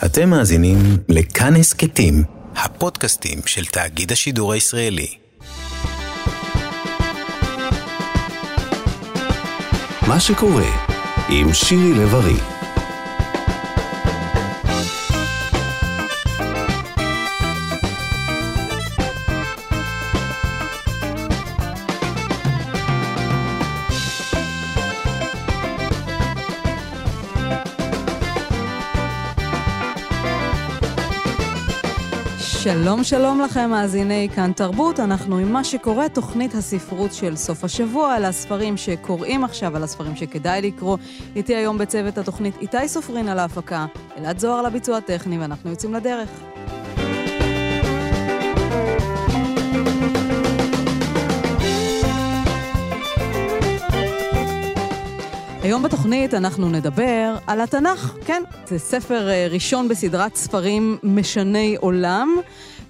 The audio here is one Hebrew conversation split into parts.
אתם מאזינים לכאן הסכתים, הפודקאסטים של תאגיד השידור הישראלי. מה שקורה עם שירי לב-ארי שלום שלום לכם, מאזיני כאן תרבות. אנחנו עם מה שקורה, תוכנית הספרות של סוף השבוע, על הספרים שקוראים עכשיו, על הספרים שכדאי לקרוא. איתי היום בצוות התוכנית איתי סופרין על ההפקה, אלעד זוהר על הביצוע הטכני, ואנחנו יוצאים לדרך. היום בתוכנית אנחנו נדבר על התנ"ך. כן, זה ספר אה, ראשון בסדרת ספרים משני עולם,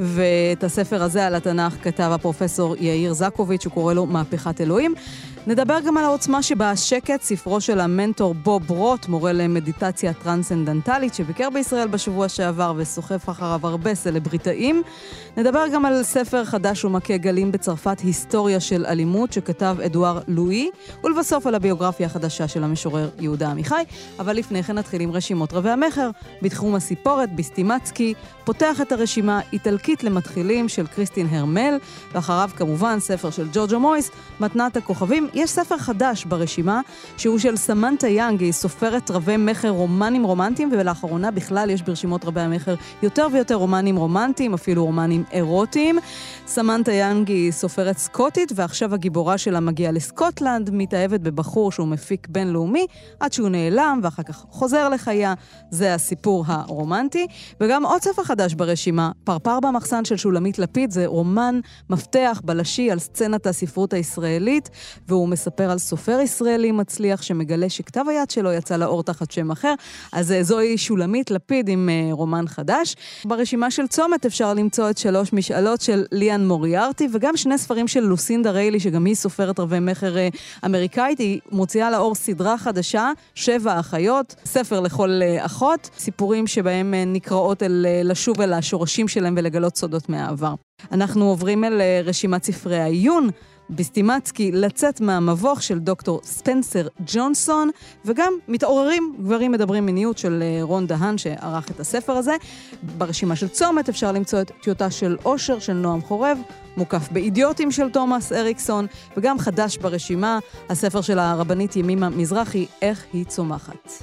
ואת הספר הזה על התנ"ך כתב הפרופסור יאיר זקוביץ', הוא קורא לו מהפכת אלוהים. נדבר גם על העוצמה שבשקט, ספרו של המנטור בוב רוט, מורה למדיטציה טרנסצנדנטלית, שביקר בישראל בשבוע שעבר וסוחף אחריו הרבה סלבריטאים. נדבר גם על ספר חדש ומכה גלים בצרפת, היסטוריה של אלימות, שכתב אדואר לואי, ולבסוף על הביוגרפיה החדשה של המשורר יהודה עמיחי. אבל לפני כן נתחיל עם רשימות רבי המכר. בתחום הסיפורת, בסטימצקי, פותח את הרשימה איטלקית למתחילים של קריסטין הרמל, ואחריו כמובן ספר של ג'וג'ו מויס, מתנת הכוכבים. יש ספר חדש ברשימה, שהוא של סמנטה יאנג, היא סופרת רבי מכר רומנים רומנטיים, ולאחרונה בכלל יש ברשימות רבי המכר יותר ויותר רומנים רומנטיים, אפילו רומנים אירוטיים. סמנטה יאנג היא סופרת סקוטית, ועכשיו הגיבורה שלה מגיעה לסקוטלנד, מתאהבת בבחור שהוא מפיק בינלאומי, עד שהוא נעלם, ואחר כך חוזר לחייה. זה הסיפור הרומנטי. וגם עוד ספר חדש ברשימה, פרפר במחסן של שולמית לפיד, זה רומן מפתח בלשי על סצנת הספרות הישראלית, והוא מספר על סופר ישראלי מצליח שמגלה שכתב היד שלו יצא לאור תחת שם אחר. אז אה, זוהי שולמית לפיד עם uh, רומן חדש. ברשימה של צומת אפשר למצוא את שלוש משאלות של ליאן מוריארטי, וגם שני ספרים של לוסינדה ריילי, שגם היא סופרת רבי מכר uh, אמריקאית. היא מוציאה לאור סדרה חדשה, שבע אחיות, ספר לכל אחות, סיפורים שבהם נקראות אל, לשוב אל השורשים שלהם ולגלות סודות מהעבר. אנחנו עוברים אל רשימת ספרי העיון. בסטימצקי לצאת מהמבוך של דוקטור ספנסר ג'ונסון, וגם מתעוררים גברים מדברים מיניות של אה, רון דהן שערך את הספר הזה. ברשימה של צומת אפשר למצוא את טיוטה של אושר של נועם חורב, מוקף באידיוטים של תומאס אריקסון, וגם חדש ברשימה, הספר של הרבנית ימימה מזרחי, איך היא צומחת.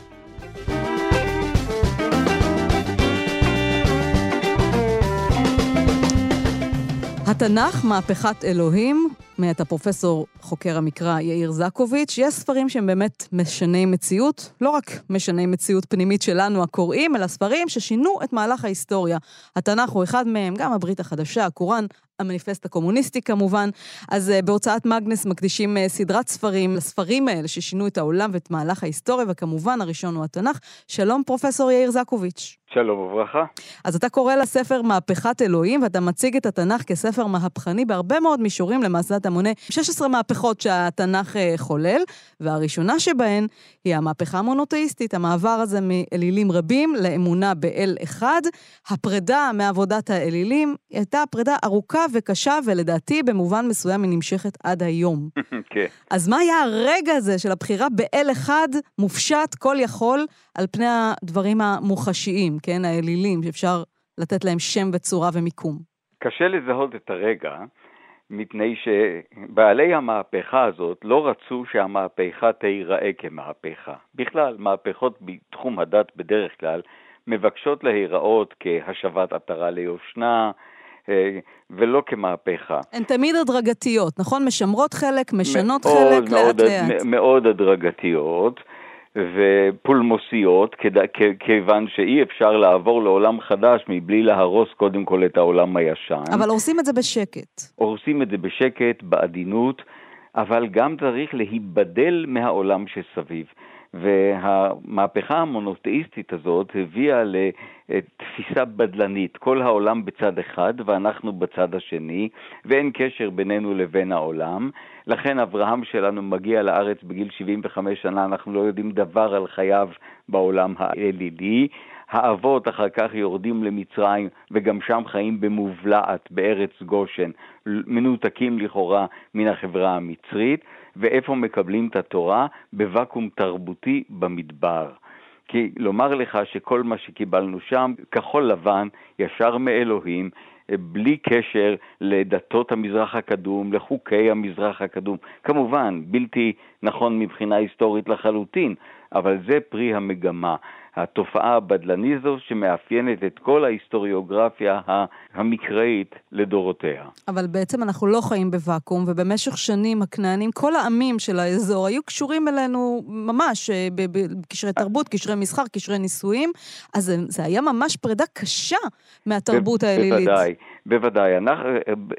התנ"ך, מהפכת אלוהים, מאת הפרופסור חוקר המקרא יאיר זקוביץ', יש ספרים שהם באמת משני מציאות, לא רק משני מציאות פנימית שלנו הקוראים, אלא ספרים ששינו את מהלך ההיסטוריה. התנ"ך הוא אחד מהם, גם הברית החדשה, הקוראן, המניפסט הקומוניסטי כמובן. אז uh, בהוצאת מגנס מקדישים uh, סדרת ספרים לספרים האלה ששינו את העולם ואת מהלך ההיסטוריה, וכמובן הראשון הוא התנ"ך. שלום פרופסור יאיר זקוביץ'. שלום וברכה. אז אתה קורא לספר מהפכת אלוהים, ואתה מציג את התנ"ך כספר מהפכני בהרבה מאוד מישורים, למעשה אתה מונה 16 מהפכות שהתנ"ך uh, חולל, והראשונה שבהן היא המהפכה המונותאיסטית, המעבר הזה מאלילים רבים לאמונה באל אחד. הפרידה מעבודת האלילים הייתה פרידה ארוכה וקשה, ולדעתי במובן מסוים היא נמשכת עד היום. כן. אז מה היה הרגע הזה של הבחירה באל אחד מופשט, כל יכול, על פני הדברים המוחשיים, כן, האלילים, שאפשר לתת להם שם וצורה ומיקום? קשה לזהות את הרגע, מפני שבעלי המהפכה הזאת לא רצו שהמהפכה תיראה כמהפכה. בכלל, מהפכות בתחום הדת בדרך כלל מבקשות להיראות כהשבת עטרה ליושנה, אה, ולא כמהפכה. הן תמיד הדרגתיות, נכון? משמרות חלק, משנות מאוד, חלק מאוד, לאט לאט. מאוד הדרגתיות ופולמוסיות, כיוון שאי אפשר לעבור לעולם חדש מבלי להרוס קודם כל את העולם הישן. אבל הורסים את זה בשקט. הורסים את זה בשקט, בעדינות, אבל גם צריך להיבדל מהעולם שסביב. והמהפכה המונותאיסטית הזאת הביאה לתפיסה בדלנית, כל העולם בצד אחד ואנחנו בצד השני, ואין קשר בינינו לבין העולם. לכן אברהם שלנו מגיע לארץ בגיל 75 שנה, אנחנו לא יודעים דבר על חייו בעולם האלילי. האבות אחר כך יורדים למצרים וגם שם חיים במובלעת בארץ גושן, מנותקים לכאורה מן החברה המצרית, ואיפה מקבלים את התורה? בוואקום תרבותי במדבר. כי לומר לך שכל מה שקיבלנו שם, כחול לבן, ישר מאלוהים, בלי קשר לדתות המזרח הקדום, לחוקי המזרח הקדום. כמובן, בלתי נכון מבחינה היסטורית לחלוטין, אבל זה פרי המגמה. התופעה הבדלנית הזו שמאפיינת את כל ההיסטוריוגרפיה המקראית לדורותיה. אבל בעצם אנחנו לא חיים בוואקום, ובמשך שנים הכנענים, כל העמים של האזור היו קשורים אלינו ממש אה, בקשרי תרבות, קשרי מסחר, קשרי נישואים, אז זה היה ממש פרידה קשה מהתרבות האלילית. בוודאי. בוודאי. אנחנו,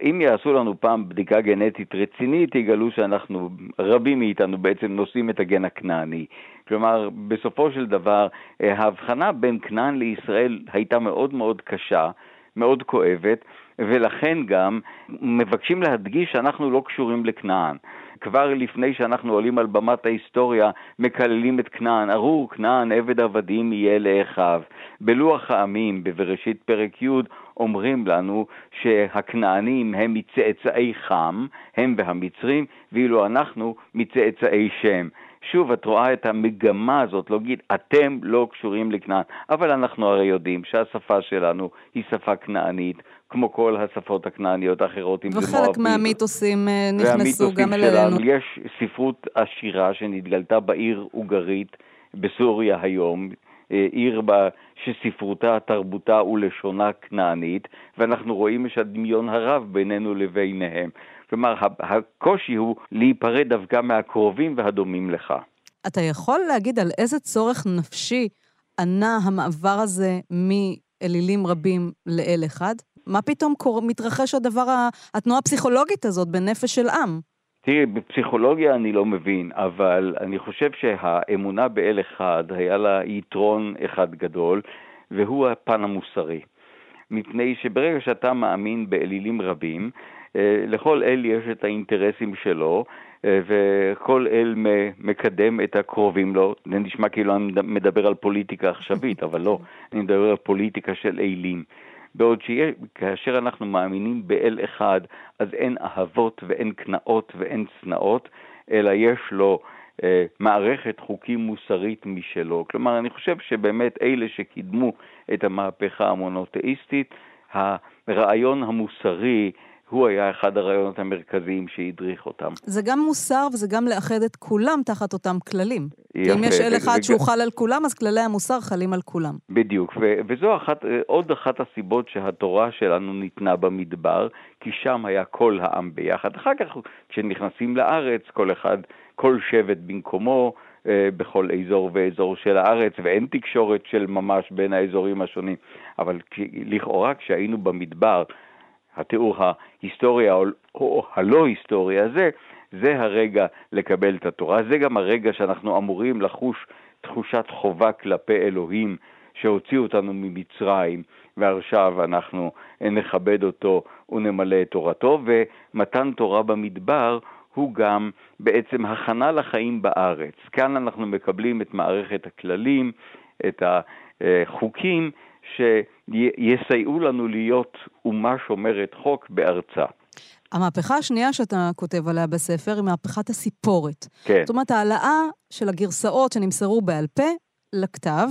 אם יעשו לנו פעם בדיקה גנטית רצינית, יגלו שאנחנו, רבים מאיתנו בעצם נושאים את הגן הכנעני. כלומר, בסופו של דבר, אה, ההבחנה בין כנען לישראל הייתה מאוד מאוד קשה, מאוד כואבת, ולכן גם מבקשים להדגיש שאנחנו לא קשורים לכנען. כבר לפני שאנחנו עולים על במת ההיסטוריה, מקללים את כנען, ארור כנען עבד עבדים יהיה לאחיו. בלוח העמים, בבראשית פרק י', אומרים לנו שהכנענים הם מצאצאי חם, הם והמצרים, ואילו אנחנו מצאצאי שם. שוב, את רואה את המגמה הזאת, להגיד, אתם לא קשורים לכנען. אבל אנחנו הרי יודעים שהשפה שלנו היא שפה כנענית, כמו כל השפות הכנעניות האחרות, אם זה מואבים. וחלק מהמיתוסים אה, נכנסו גם אלינו. יש ספרות עשירה שנתגלתה בעיר אוגרית בסוריה היום, עיר בה שספרותה, תרבותה ולשונה כנענית, ואנחנו רואים יש הדמיון הרב בינינו לביניהם. כלומר, הקושי הוא להיפרד דווקא מהקרובים והדומים לך. אתה יכול להגיד על איזה צורך נפשי ענה המעבר הזה מאלילים רבים לאל אחד? מה פתאום קור... מתרחש הדבר, התנועה הפסיכולוגית הזאת בנפש של עם? תראי, בפסיכולוגיה אני לא מבין, אבל אני חושב שהאמונה באל אחד היה לה יתרון אחד גדול, והוא הפן המוסרי. מפני שברגע שאתה מאמין באלילים רבים, אה, לכל אל יש את האינטרסים שלו, אה, וכל אל מקדם את הקרובים לו. זה נשמע כאילו אני מדבר על פוליטיקה עכשווית, אבל לא, אני מדבר על פוליטיקה של אלים. בעוד שכאשר אנחנו מאמינים באל אחד, אז אין אהבות ואין קנאות ואין צנעות, אלא יש לו אה, מערכת חוקים מוסרית משלו. כלומר, אני חושב שבאמת אלה שקידמו את המהפכה המונותאיסטית, הרעיון המוסרי הוא היה אחד הרעיונות המרכזיים שהדריך אותם. זה גם מוסר וזה גם לאחד את כולם תחת אותם כללים. יפה. אם יש אל אחד. שהוא חל על כולם, אז כללי המוסר חלים על כולם. בדיוק, ו- וזו אחת, עוד אחת הסיבות שהתורה שלנו ניתנה במדבר, כי שם היה כל העם ביחד. אחר כך, כשנכנסים לארץ, כל אחד, כל שבט במקומו, אה, בכל אזור ואזור של הארץ, ואין תקשורת של ממש בין האזורים השונים. אבל לכאורה כשהיינו במדבר, התיאור ההיסטוריה או הלא היסטורי הזה, זה הרגע לקבל את התורה. זה גם הרגע שאנחנו אמורים לחוש תחושת חובה כלפי אלוהים שהוציאו אותנו ממצרים, ועכשיו אנחנו נכבד אותו ונמלא את תורתו, ומתן תורה במדבר הוא גם בעצם הכנה לחיים בארץ. כאן אנחנו מקבלים את מערכת הכללים, את החוקים שיסייעו לנו להיות אומה שומרת חוק בארצה. המהפכה השנייה שאתה כותב עליה בספר היא מהפכת הסיפורת. כן. זאת אומרת, העלאה של הגרסאות שנמסרו בעל פה לכתב,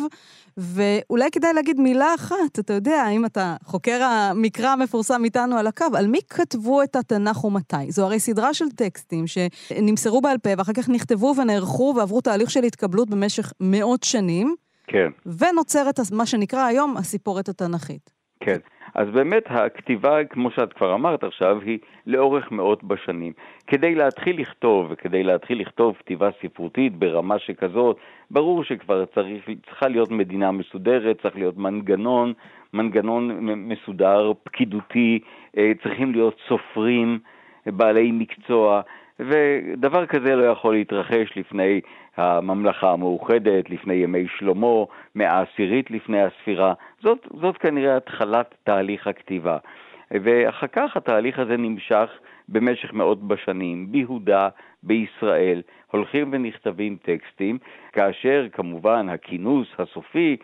ואולי כדאי להגיד מילה אחת, אתה יודע, אם אתה חוקר המקרא המפורסם איתנו על הקו, על מי כתבו את התנ"ך ומתי? זו הרי סדרה של טקסטים שנמסרו בעל פה ואחר כך נכתבו ונערכו ועברו תהליך של התקבלות במשך מאות שנים. כן. ונוצרת מה שנקרא היום הסיפורת התנ"כית. כן. אז באמת הכתיבה, כמו שאת כבר אמרת עכשיו, היא לאורך מאות בשנים. כדי להתחיל לכתוב, וכדי להתחיל לכתוב כתיבה ספרותית ברמה שכזאת, ברור שכבר צריך, צריכה להיות מדינה מסודרת, צריך להיות מנגנון, מנגנון מסודר, פקידותי, אה, צריכים להיות סופרים, בעלי מקצוע, ודבר כזה לא יכול להתרחש לפני הממלכה המאוחדת, לפני ימי שלמה, מאה עשירית לפני הספירה. זאת, זאת כנראה התחלת תהליך הכתיבה. ואחר כך התהליך הזה נמשך במשך מאות בשנים, ביהודה, בישראל, הולכים ונכתבים טקסטים, כאשר כמובן הכינוס הסופי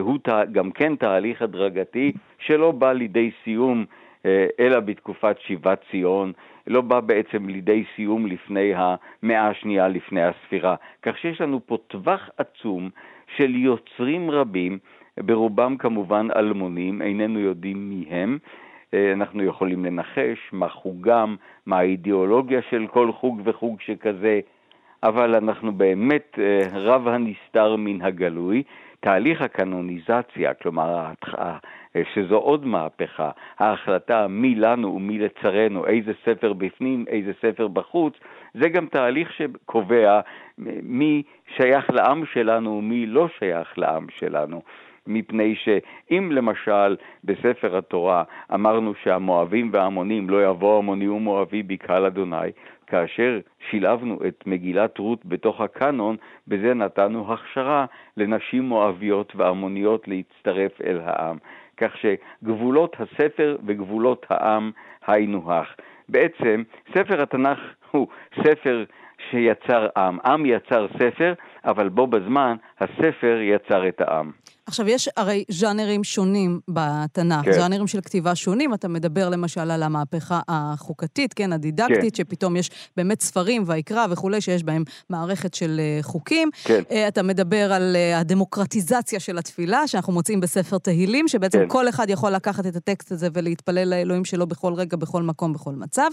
הוא גם כן תהליך הדרגתי שלא בא לידי סיום אלא בתקופת שיבת ציון, לא בא בעצם לידי סיום לפני המאה השנייה לפני הספירה. כך שיש לנו פה טווח עצום של יוצרים רבים, ברובם כמובן אלמונים, איננו יודעים מי הם. אה, אנחנו יכולים לנחש מה חוגם, מה האידיאולוגיה של כל חוג וחוג שכזה, אבל אנחנו באמת אה, רב הנסתר מן הגלוי. תהליך הקנוניזציה, כלומר, שזו עוד מהפכה, ההחלטה מי לנו ומי לצרינו, איזה ספר בפנים, איזה ספר בחוץ, זה גם תהליך שקובע מי שייך לעם שלנו ומי לא שייך לעם שלנו. מפני שאם למשל בספר התורה אמרנו שהמואבים והעמונים לא יבוא עמוני ומואבי בקהל אדוני, כאשר שילבנו את מגילת רות בתוך הקאנון, בזה נתנו הכשרה לנשים מואביות ועמוניות להצטרף אל העם. כך שגבולות הספר וגבולות העם היינו הך. בעצם ספר התנ"ך הוא ספר שיצר עם. עם יצר ספר, אבל בו בזמן הספר יצר את העם. עכשיו, יש הרי ז'אנרים שונים בתנ"ך, כן. ז'אנרים של כתיבה שונים. אתה מדבר למשל על המהפכה החוקתית, כן, הדידקטית, כן. שפתאום יש באמת ספרים, ויקרא וכולי, שיש בהם מערכת של אה, חוקים. כן. אה, אתה מדבר על אה, הדמוקרטיזציה של התפילה, שאנחנו מוצאים בספר תהילים, שבעצם כן. כל אחד יכול לקחת את הטקסט הזה ולהתפלל לאלוהים שלו בכל רגע, בכל מקום, בכל מצב.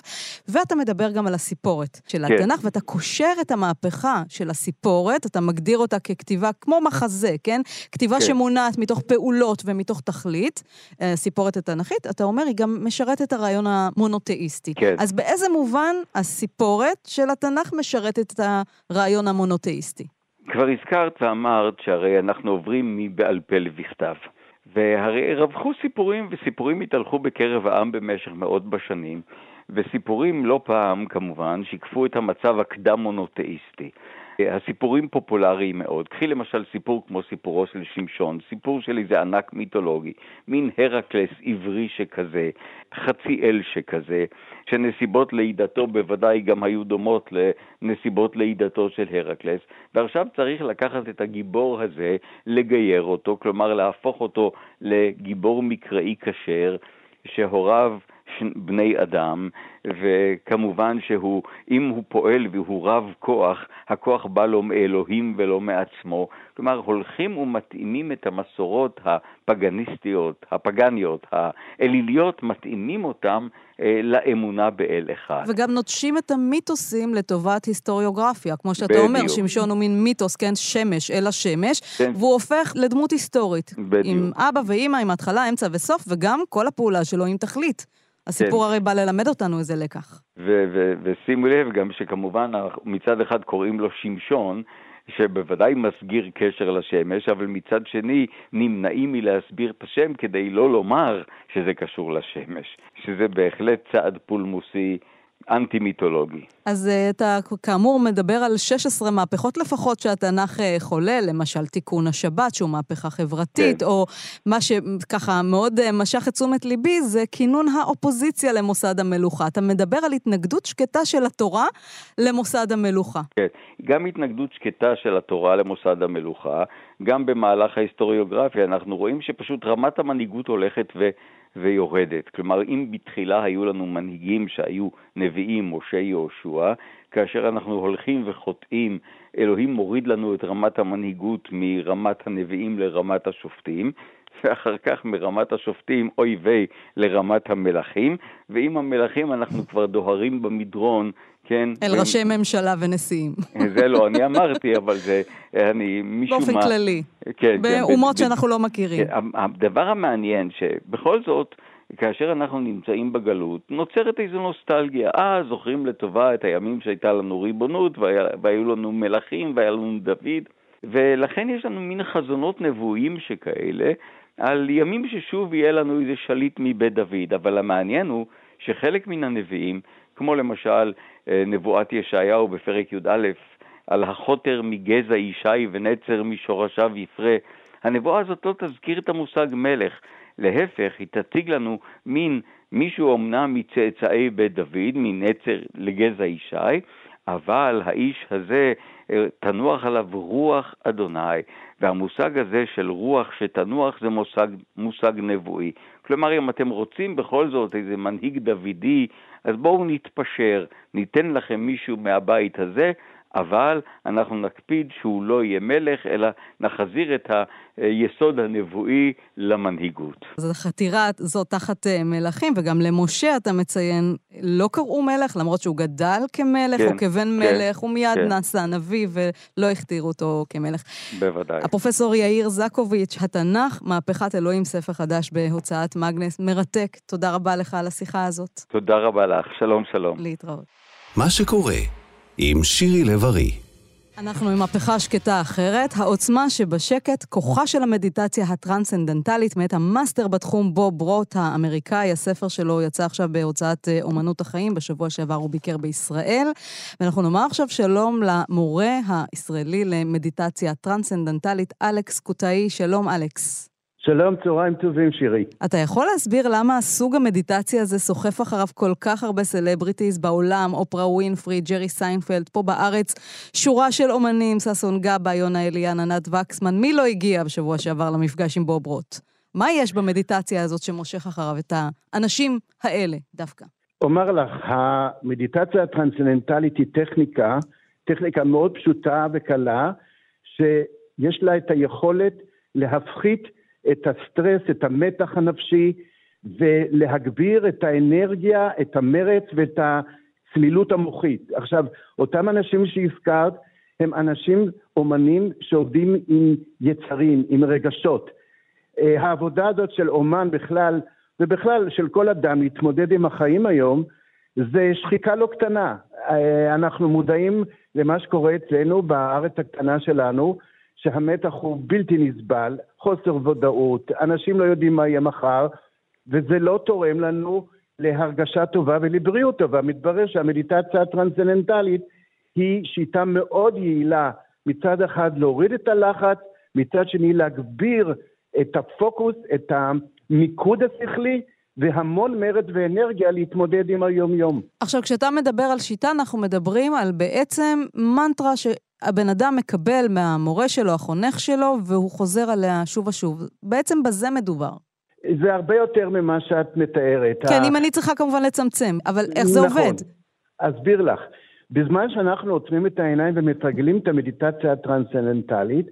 ואתה מדבר גם על הסיפורת של כן. התנ"ך, ואתה קושר את המהפכה של הסיפורת, אתה מגדיר אותה ככתיבה כמו מחזה, כן? כתיבה כן. שמונעת מתוך פעולות ומתוך תכלית, אה, סיפורת התנ"כית, אתה אומר, היא גם משרתת את הרעיון המונותאיסטי. כן. אז באיזה מובן הסיפורת של התנ"ך משרתת את הרעיון המונותאיסטי? כבר הזכרת ואמרת שהרי אנחנו עוברים מבעל פה לבכתב. והרי רווחו סיפורים, וסיפורים התהלכו בקרב העם במשך מאות בשנים, וסיפורים לא פעם, כמובן, שיקפו את המצב הקדם-מונותאיסטי. הסיפורים פופולריים מאוד. קחי למשל סיפור כמו סיפורו של שמשון, סיפור של איזה ענק מיתולוגי, מין הרקלס עברי שכזה, חצי אל שכזה, שנסיבות לידתו בוודאי גם היו דומות לנסיבות לידתו של הרקלס, ועכשיו צריך לקחת את הגיבור הזה, לגייר אותו, כלומר להפוך אותו לגיבור מקראי כשר, שהוריו בני אדם, וכמובן שהוא, אם הוא פועל והוא רב כוח, הכוח בא לו מאלוהים ולא מעצמו. כלומר, הולכים ומתאימים את המסורות הפגניסטיות, הפגניות, האליליות, מתאימים אותם אה, לאמונה באל אחד. וגם נוטשים את המיתוסים לטובת היסטוריוגרפיה. כמו שאתה בדיוק. אומר, שמשון הוא מין מיתוס, כן, שמש אל השמש, כן. והוא הופך לדמות היסטורית. בדיוק. עם אבא ואימא, עם התחלה, אמצע וסוף, וגם כל הפעולה שלו עם תכלית. הסיפור כן. הרי בא ללמד אותנו איזה לקח. ושימו לב גם שכמובן מצד אחד קוראים לו שמשון, שבוודאי מסגיר קשר לשמש, אבל מצד שני נמנעים מלהסביר את השם כדי לא לומר שזה קשור לשמש, שזה בהחלט צעד פולמוסי אנטי-מיתולוגי. אז אה, אתה כאמור מדבר על 16 מהפכות לפחות שהתנ"ך אה, חולל, למשל תיקון השבת, שהוא מהפכה חברתית, כן. או מה שככה מאוד אה, משך את תשומת ליבי, זה כינון האופוזיציה למוסד המלוכה. אתה מדבר על התנגדות שקטה של התורה למוסד המלוכה. כן, גם התנגדות שקטה של התורה למוסד המלוכה, גם במהלך ההיסטוריוגרפיה אנחנו רואים שפשוט רמת המנהיגות הולכת ו... ויורדת. כלומר, אם בתחילה היו לנו מנהיגים שהיו נביאים, משה יהושע, כאשר אנחנו הולכים וחוטאים, אלוהים מוריד לנו את רמת המנהיגות מרמת הנביאים לרמת השופטים, ואחר כך מרמת השופטים, אוי ויי, לרמת המלכים, ועם המלכים אנחנו כבר דוהרים במדרון כן. אל ו... ראשי ממשלה ונשיאים. זה לא אני אמרתי, אבל זה, אני משום מה... באופן כללי. כן, כן. באומות כן, שאנחנו ב... לא מכירים. כן, הדבר המעניין, שבכל זאת, כאשר אנחנו נמצאים בגלות, נוצרת איזו נוסטלגיה. אה, זוכרים לטובה את הימים שהייתה לנו ריבונות, והיה, והיו לנו מלכים, והיה לנו דוד, ולכן יש לנו מין חזונות נבואים שכאלה, על ימים ששוב יהיה לנו איזה שליט מבית דוד. אבל המעניין הוא שחלק מן הנביאים, כמו למשל אה, נבואת ישעיהו בפרק י"א, על החוטר מגזע ישי ונצר משורשיו יפרה. הנבואה הזאת לא תזכיר את המושג מלך, להפך, היא תציג לנו מין מישהו אמנם מצאצאי בית דוד, מנצר לגזע ישי, אבל האיש הזה, אה, תנוח עליו רוח אדוני. והמושג הזה של רוח שתנוח זה מושג, מושג נבואי. כלומר, אם אתם רוצים בכל זאת איזה מנהיג דוידי, אז בואו נתפשר, ניתן לכם מישהו מהבית הזה, אבל אנחנו נקפיד שהוא לא יהיה מלך, אלא נחזיר את היסוד הנבואי למנהיגות. אז החתירה הזאת תחת אה, מלכים, וגם למשה אתה מציין, לא קראו מלך, למרות שהוא גדל כמלך כן, או כבן כן, מלך, הוא מיד כן. נעשה נביא ולא הכתירו אותו כמלך. בוודאי. הפרופסור יאיר זקוביץ', התנ"ך, מהפכת אלוהים, ספר חדש בהוצאת מגנס, מרתק. תודה רבה לך על השיחה הזאת. תודה רבה לך, שלום שלום. להתראות. מה שקורה עם שירי לב-ארי. אנחנו עם מהפכה שקטה אחרת, העוצמה שבשקט, כוחה של המדיטציה הטרנסצנדנטלית מאת המאסטר בתחום בוב רוט האמריקאי. הספר שלו יצא עכשיו בהוצאת אה, אומנות החיים, בשבוע שעבר הוא ביקר בישראל. ואנחנו נאמר עכשיו שלום למורה הישראלי למדיטציה טרנסצנדנטלית, אלכס קוטאי. שלום, אלכס. שלום, צהריים טובים, שירי. אתה יכול להסביר למה הסוג המדיטציה הזה סוחף אחריו כל כך הרבה סלבריטיז בעולם, אופרה ווינפרי, ג'רי סיינפלד, פה בארץ, שורה של אומנים, ששון גבאי, יונה אליאן, ענת וקסמן, מי לא הגיע בשבוע שעבר למפגש עם בוב רוט? מה יש במדיטציה הזאת שמושך אחריו את האנשים האלה דווקא? אומר לך, המדיטציה הטרנסצנדנטלית היא טכניקה, טכניקה מאוד פשוטה וקלה, שיש לה את היכולת להפחית את הסטרס, את המתח הנפשי, ולהגביר את האנרגיה, את המרץ ואת הצלילות המוחית. עכשיו, אותם אנשים שהזכרת, הם אנשים, אומנים, שעובדים עם יצרים, עם רגשות. אה, העבודה הזאת של אומן בכלל, ובכלל של כל אדם להתמודד עם החיים היום, זה שחיקה לא קטנה. אה, אנחנו מודעים למה שקורה אצלנו בארץ הקטנה שלנו, שהמתח הוא בלתי נסבל, חוסר ודאות, אנשים לא יודעים מה יהיה מחר, וזה לא תורם לנו להרגשה טובה ולבריאות טובה. מתברר שהמדיטציה הטרנסצנדנטלית היא שיטה מאוד יעילה, מצד אחד להוריד את הלחץ, מצד שני להגביר את הפוקוס, את המיקוד השכלי, והמון מרד ואנרגיה להתמודד עם היום-יום. עכשיו, כשאתה מדבר על שיטה, אנחנו מדברים על בעצם מנטרה ש... הבן אדם מקבל מהמורה שלו, החונך שלו, והוא חוזר עליה שוב ושוב. בעצם בזה מדובר. זה הרבה יותר ממה שאת מתארת. כן, ה... אם אני צריכה כמובן לצמצם, אבל איך זה נכון. עובד? אסביר לך. בזמן שאנחנו עוצמים את העיניים ומתרגלים את המדיטציה הטרנסצנדנטלית,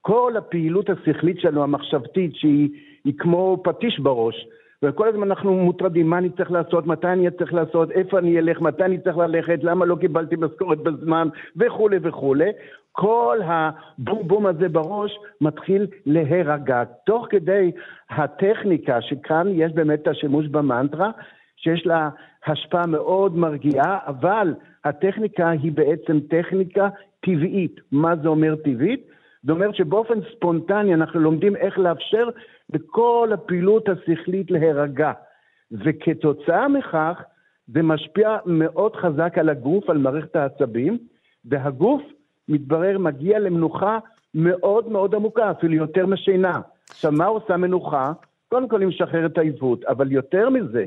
כל הפעילות השכלית שלנו, המחשבתית, שהיא כמו פטיש בראש, וכל הזמן אנחנו מוטרדים, מה אני צריך לעשות, מתי אני צריך לעשות, איפה אני אלך, מתי אני צריך ללכת, למה לא קיבלתי משכורת בזמן, וכולי וכולי. כל הבום בום הזה בראש מתחיל להירגע. תוך כדי הטכניקה, שכאן יש באמת את השימוש במנטרה, שיש לה השפעה מאוד מרגיעה, אבל הטכניקה היא בעצם טכניקה טבעית. מה זה אומר טבעית? זה אומר שבאופן ספונטני אנחנו לומדים איך לאפשר לכל הפעילות השכלית להירגע. וכתוצאה מכך, זה משפיע מאוד חזק על הגוף, על מערכת העצבים, והגוף, מתברר, מגיע למנוחה מאוד מאוד עמוקה, אפילו יותר משינה. עכשיו, מה עושה מנוחה? קודם כל היא משחררת את העייפות, אבל יותר מזה,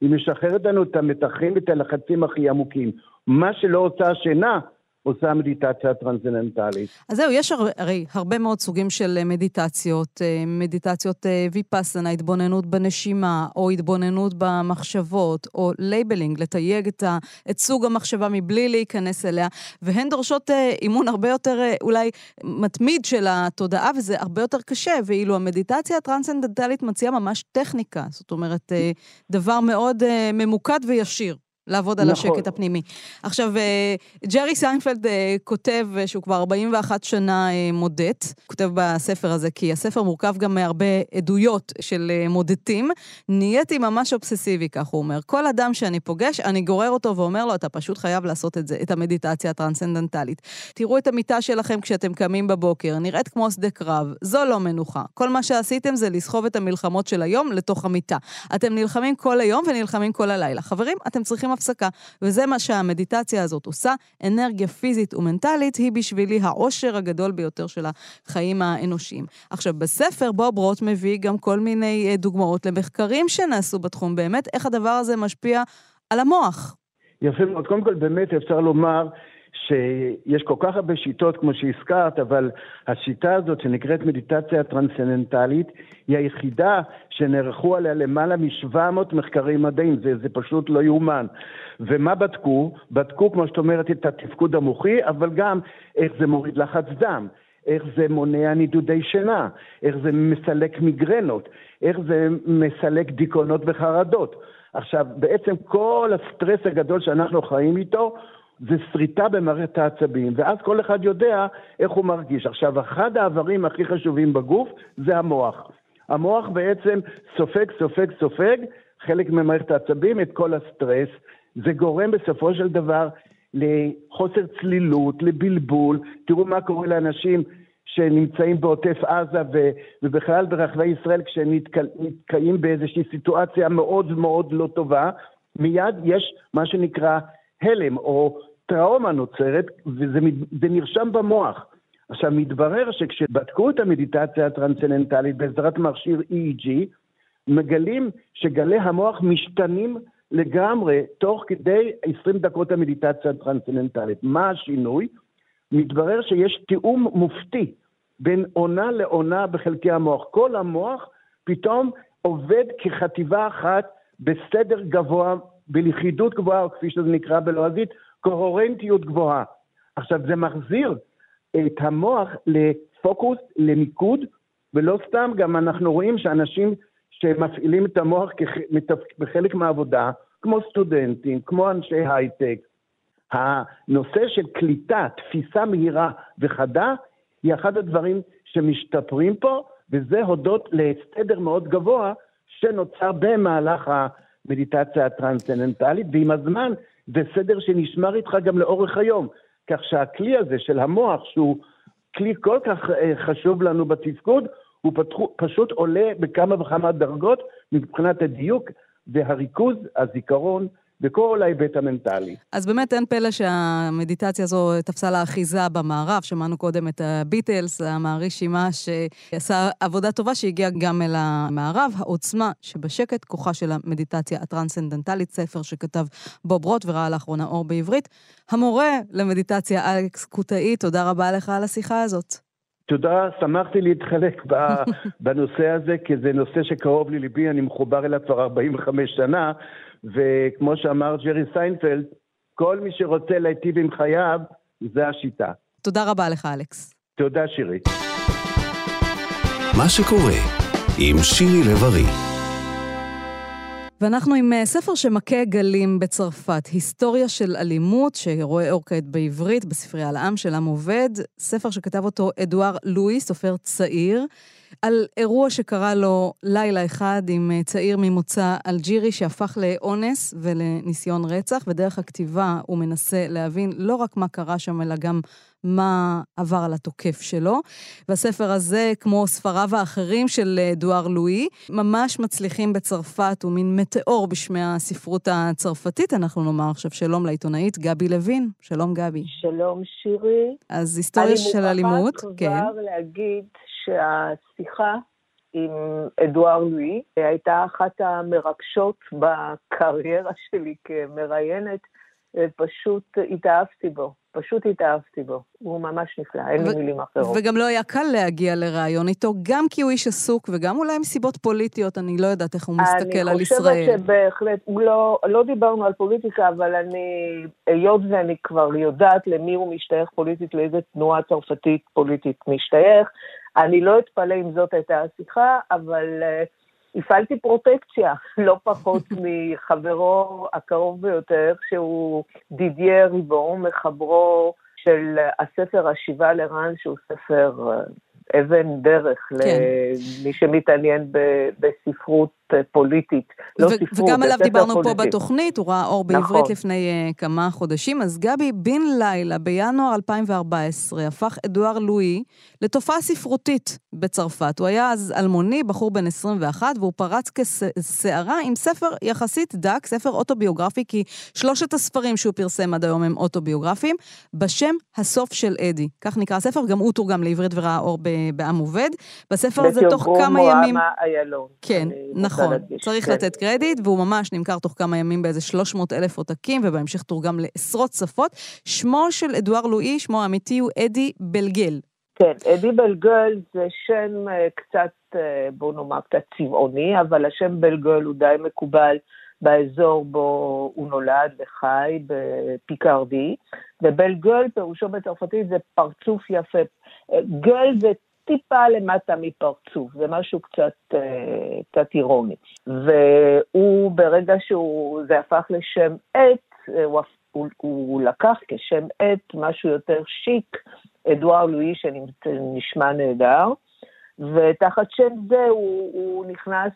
היא משחררת לנו את המתחים ואת הלחצים הכי עמוקים. מה שלא עושה השינה, עושה מדיטציה טרנסצנדנטלית. אז זהו, יש הרי הרבה מאוד סוגים של אה, מדיטציות, אה, מדיטציות אה, ויפאסנה, התבוננות בנשימה, או התבוננות במחשבות, או labeling, לתייג את, ה, את סוג המחשבה מבלי להיכנס אליה, והן דורשות אימון הרבה יותר אולי מתמיד של התודעה, וזה הרבה יותר קשה, ואילו המדיטציה הטרנסצנדנטלית מציעה ממש טכניקה, זאת אומרת, דבר מאוד ממוקד וישיר. לעבוד על נכון. השקט הפנימי. עכשיו, אה, ג'רי סיינפלד אה, כותב שהוא כבר 41 שנה אה, מודט, כותב בספר הזה, כי הספר מורכב גם מהרבה עדויות של מודטים. נהייתי ממש אובססיבי, כך הוא אומר. כל אדם שאני פוגש, אני גורר אותו ואומר לו, אתה פשוט חייב לעשות את זה, את המדיטציה הטרנסצנדנטלית. תראו את המיטה שלכם כשאתם קמים בבוקר, נראית כמו שדה קרב, זו לא מנוחה. כל מה שעשיתם זה לסחוב את המלחמות של היום לתוך המיטה. אתם נלחמים כל היום ונלחמים כל הלילה. חברים, אתם צריכים הפסקה. וזה מה שהמדיטציה הזאת עושה. אנרגיה פיזית ומנטלית היא בשבילי העושר הגדול ביותר של החיים האנושיים. עכשיו, בספר בוב רוט מביא גם כל מיני אה, דוגמאות למחקרים שנעשו בתחום, באמת איך הדבר הזה משפיע על המוח. יפה מאוד. קודם כל, באמת אפשר לומר שיש כל כך הרבה שיטות, כמו שהזכרת, אבל השיטה הזאת שנקראת מדיטציה טרנסצנדנטלית, היא היחידה שנערכו עליה למעלה מ-700 מחקרים מדעיים, זה, זה פשוט לא יאומן. ומה בדקו? בדקו, כמו שאת אומרת, את התפקוד המוחי, אבל גם איך זה מוריד לחץ דם, איך זה מונע נידודי שינה, איך זה מסלק מיגרנות, איך זה מסלק דיכאונות וחרדות. עכשיו, בעצם כל הסטרס הגדול שאנחנו חיים איתו, זה שריטה במערכת העצבים, ואז כל אחד יודע איך הוא מרגיש. עכשיו, אחד האיברים הכי חשובים בגוף זה המוח. המוח בעצם סופג, סופג, סופג חלק ממערכת העצבים, את כל הסטרס. זה גורם בסופו של דבר לחוסר צלילות, לבלבול. תראו מה קורה לאנשים שנמצאים בעוטף עזה ו, ובכלל ברחבי ישראל כשהם נתקעים באיזושהי סיטואציה מאוד מאוד לא טובה, מיד יש מה שנקרא הלם או טראומה נוצרת, וזה נרשם במוח. עכשיו, מתברר שכשבדקו את המדיטציה הטרנסצנדנטלית בעזרת מכשיר EEG, מגלים שגלי המוח משתנים לגמרי תוך כדי 20 דקות המדיטציה הטרנסצנדנטלית. מה השינוי? מתברר שיש תיאום מופתי בין עונה לעונה בחלקי המוח. כל המוח פתאום עובד כחטיבה אחת בסדר גבוה, בלכידות גבוהה, או כפי שזה נקרא בלועזית, קוהרנטיות גבוהה. עכשיו, זה מחזיר את המוח לפוקוס, למיקוד, ולא סתם, גם אנחנו רואים שאנשים שמפעילים את המוח בחלק מהעבודה, כמו סטודנטים, כמו אנשי הייטק, הנושא של קליטה, תפיסה מהירה וחדה, היא אחד הדברים שמשתפרים פה, וזה הודות לסדר מאוד גבוה שנוצר במהלך המדיטציה הטרנסצנדנטלית, ועם הזמן זה סדר שנשמר איתך גם לאורך היום. כך שהכלי הזה של המוח, שהוא כלי כל כך אה, חשוב לנו בתפקוד, הוא פתחו, פשוט עולה בכמה וכמה דרגות מבחינת הדיוק והריכוז, הזיכרון בכל ההיבט המנטלי. אז באמת אין פלא שהמדיטציה הזו תפסה לה אחיזה במערב. שמענו קודם את הביטלס, המערישימה שעשה עבודה טובה שהגיעה גם אל המערב. העוצמה שבשקט, כוחה של המדיטציה הטרנסצנדנטלית, ספר שכתב בוב רוט וראה לאחרונה אור בעברית. המורה למדיטציה אלכס קוטאי, תודה רבה לך על השיחה הזאת. תודה, שמחתי להתחלק בנושא הזה, כי זה נושא שקרוב לליבי, אני מחובר אליו כבר 45 שנה, וכמו שאמר ג'רי סיינפלד, כל מי שרוצה להיטיב עם חייו, זה השיטה. תודה רבה לך, אלכס. תודה, שירי. מה שקורה עם שירי לב-ארי ואנחנו עם אה, ספר שמכה גלים בצרפת, היסטוריה של אלימות, שרואה אור כעת בעברית, בספרייה לעם של עם עובד, ספר שכתב אותו אדואר לואי, סופר צעיר, על אירוע שקרה לו לילה אחד עם אה, צעיר ממוצא אלג'ירי שהפך לאונס ולניסיון רצח, ודרך הכתיבה הוא מנסה להבין לא רק מה קרה שם, אלא גם מה עבר על התוקף שלו. והספר הזה, כמו ספריו האחרים של אה, דואר לואי, ממש מצליחים בצרפת, הוא מין מטאור בשמי הספרות הצרפתית. אנחנו נאמר עכשיו שלום לעיתונאית גבי לוין. שלום גבי. שלום שירי. אז היסטוריה של אלימות, כן. אני מוכרחה כבר להגיד שהשיחה עם אדואר לואי הייתה אחת המרגשות בקריירה שלי כמראיינת, פשוט התאהבתי בו. פשוט התאהבתי בו. הוא ממש נפלא, אין לי מילים אחרות. וגם לא היה קל להגיע לראיון איתו, גם כי הוא איש עסוק וגם אולי מסיבות פוליטיות, אני לא יודעת איך הוא מסתכל על ישראל. אני חושבת שבהחלט, לא, לא דיברנו על פוליטיקה, אבל אני, היות ואני כבר יודעת למי הוא משתייך פוליטית, לאיזה תנועה צרפתית פוליטית משתייך, אני לא אתפלא אם זאת הייתה השיחה, אבל... Uh, הפעלתי פרוטקציה, לא פחות מחברו הקרוב ביותר, שהוא דידייה ריבו, מחברו של הספר השיבה לרן, שהוא ספר אה, אבן דרך כן. למי שמתעניין בספרות פוליטית. לא ספרות, וגם עליו דיברנו פוליטית. פה בתוכנית, הוא ראה אור בעברית נכון. לפני uh, כמה חודשים. אז גבי, בן לילה, בינואר 2014, הפך אדואר לואי לתופעה ספרותית בצרפת. הוא היה אז אלמוני, בחור בן 21, והוא פרץ כסערה עם ספר יחסית דק, ספר אוטוביוגרפי, כי שלושת הספרים שהוא פרסם עד היום הם אוטוביוגרפיים, בשם הסוף של אדי. כך נקרא הספר, גם הוא תורגם לעברית וראה אור בעם עובד. בספר הזה תוך כמה ימים... בתרגום מועמה איילון. כן, נכון. נכון, להדגיש. צריך כן. לתת קרדיט, והוא ממש נמכר תוך כמה ימים באיזה 300 אלף עותקים, ובהמשך תורגם לעשרות שפות. שמו של אדואר לואי, שמו האמיתי הוא אדי בלגל. כן, אדי בלגל זה שם אה, קצת, אה, בוא נאמר, קצת צבעוני, אבל השם בלגל הוא די מקובל באזור בו הוא נולד וחי, בפיקרדי, ובלגל פירושו בצרפתית זה פרצוף יפה. גל זה טיפה למטה מפרצוף, זה משהו קצת, אה, קצת אירוני. והוא, ברגע שהוא, זה הפך לשם עט, הוא, הוא, הוא לקח כשם עט משהו יותר שיק, אדואר לואי שנשמע נהדר, ותחת שם זה הוא, הוא נכנס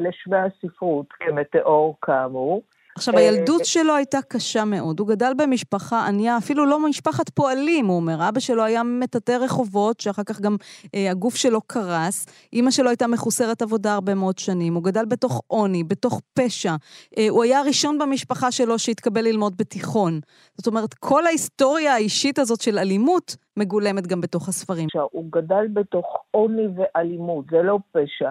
לשמי הספרות כמטאור כאמור. עכשיו, אה, הילדות שלו הייתה קשה מאוד. הוא גדל במשפחה ענייה, אפילו לא משפחת פועלים, הוא אומר. אבא שלו היה מטאטא רחובות, שאחר כך גם אה, הגוף שלו קרס. אימא שלו הייתה מחוסרת עבודה הרבה מאוד שנים. הוא גדל בתוך עוני, בתוך פשע. אה, הוא היה הראשון במשפחה שלו שהתקבל ללמוד בתיכון. זאת אומרת, כל ההיסטוריה האישית הזאת של אלימות מגולמת גם בתוך הספרים. הוא גדל בתוך עוני ואלימות, זה לא פשע.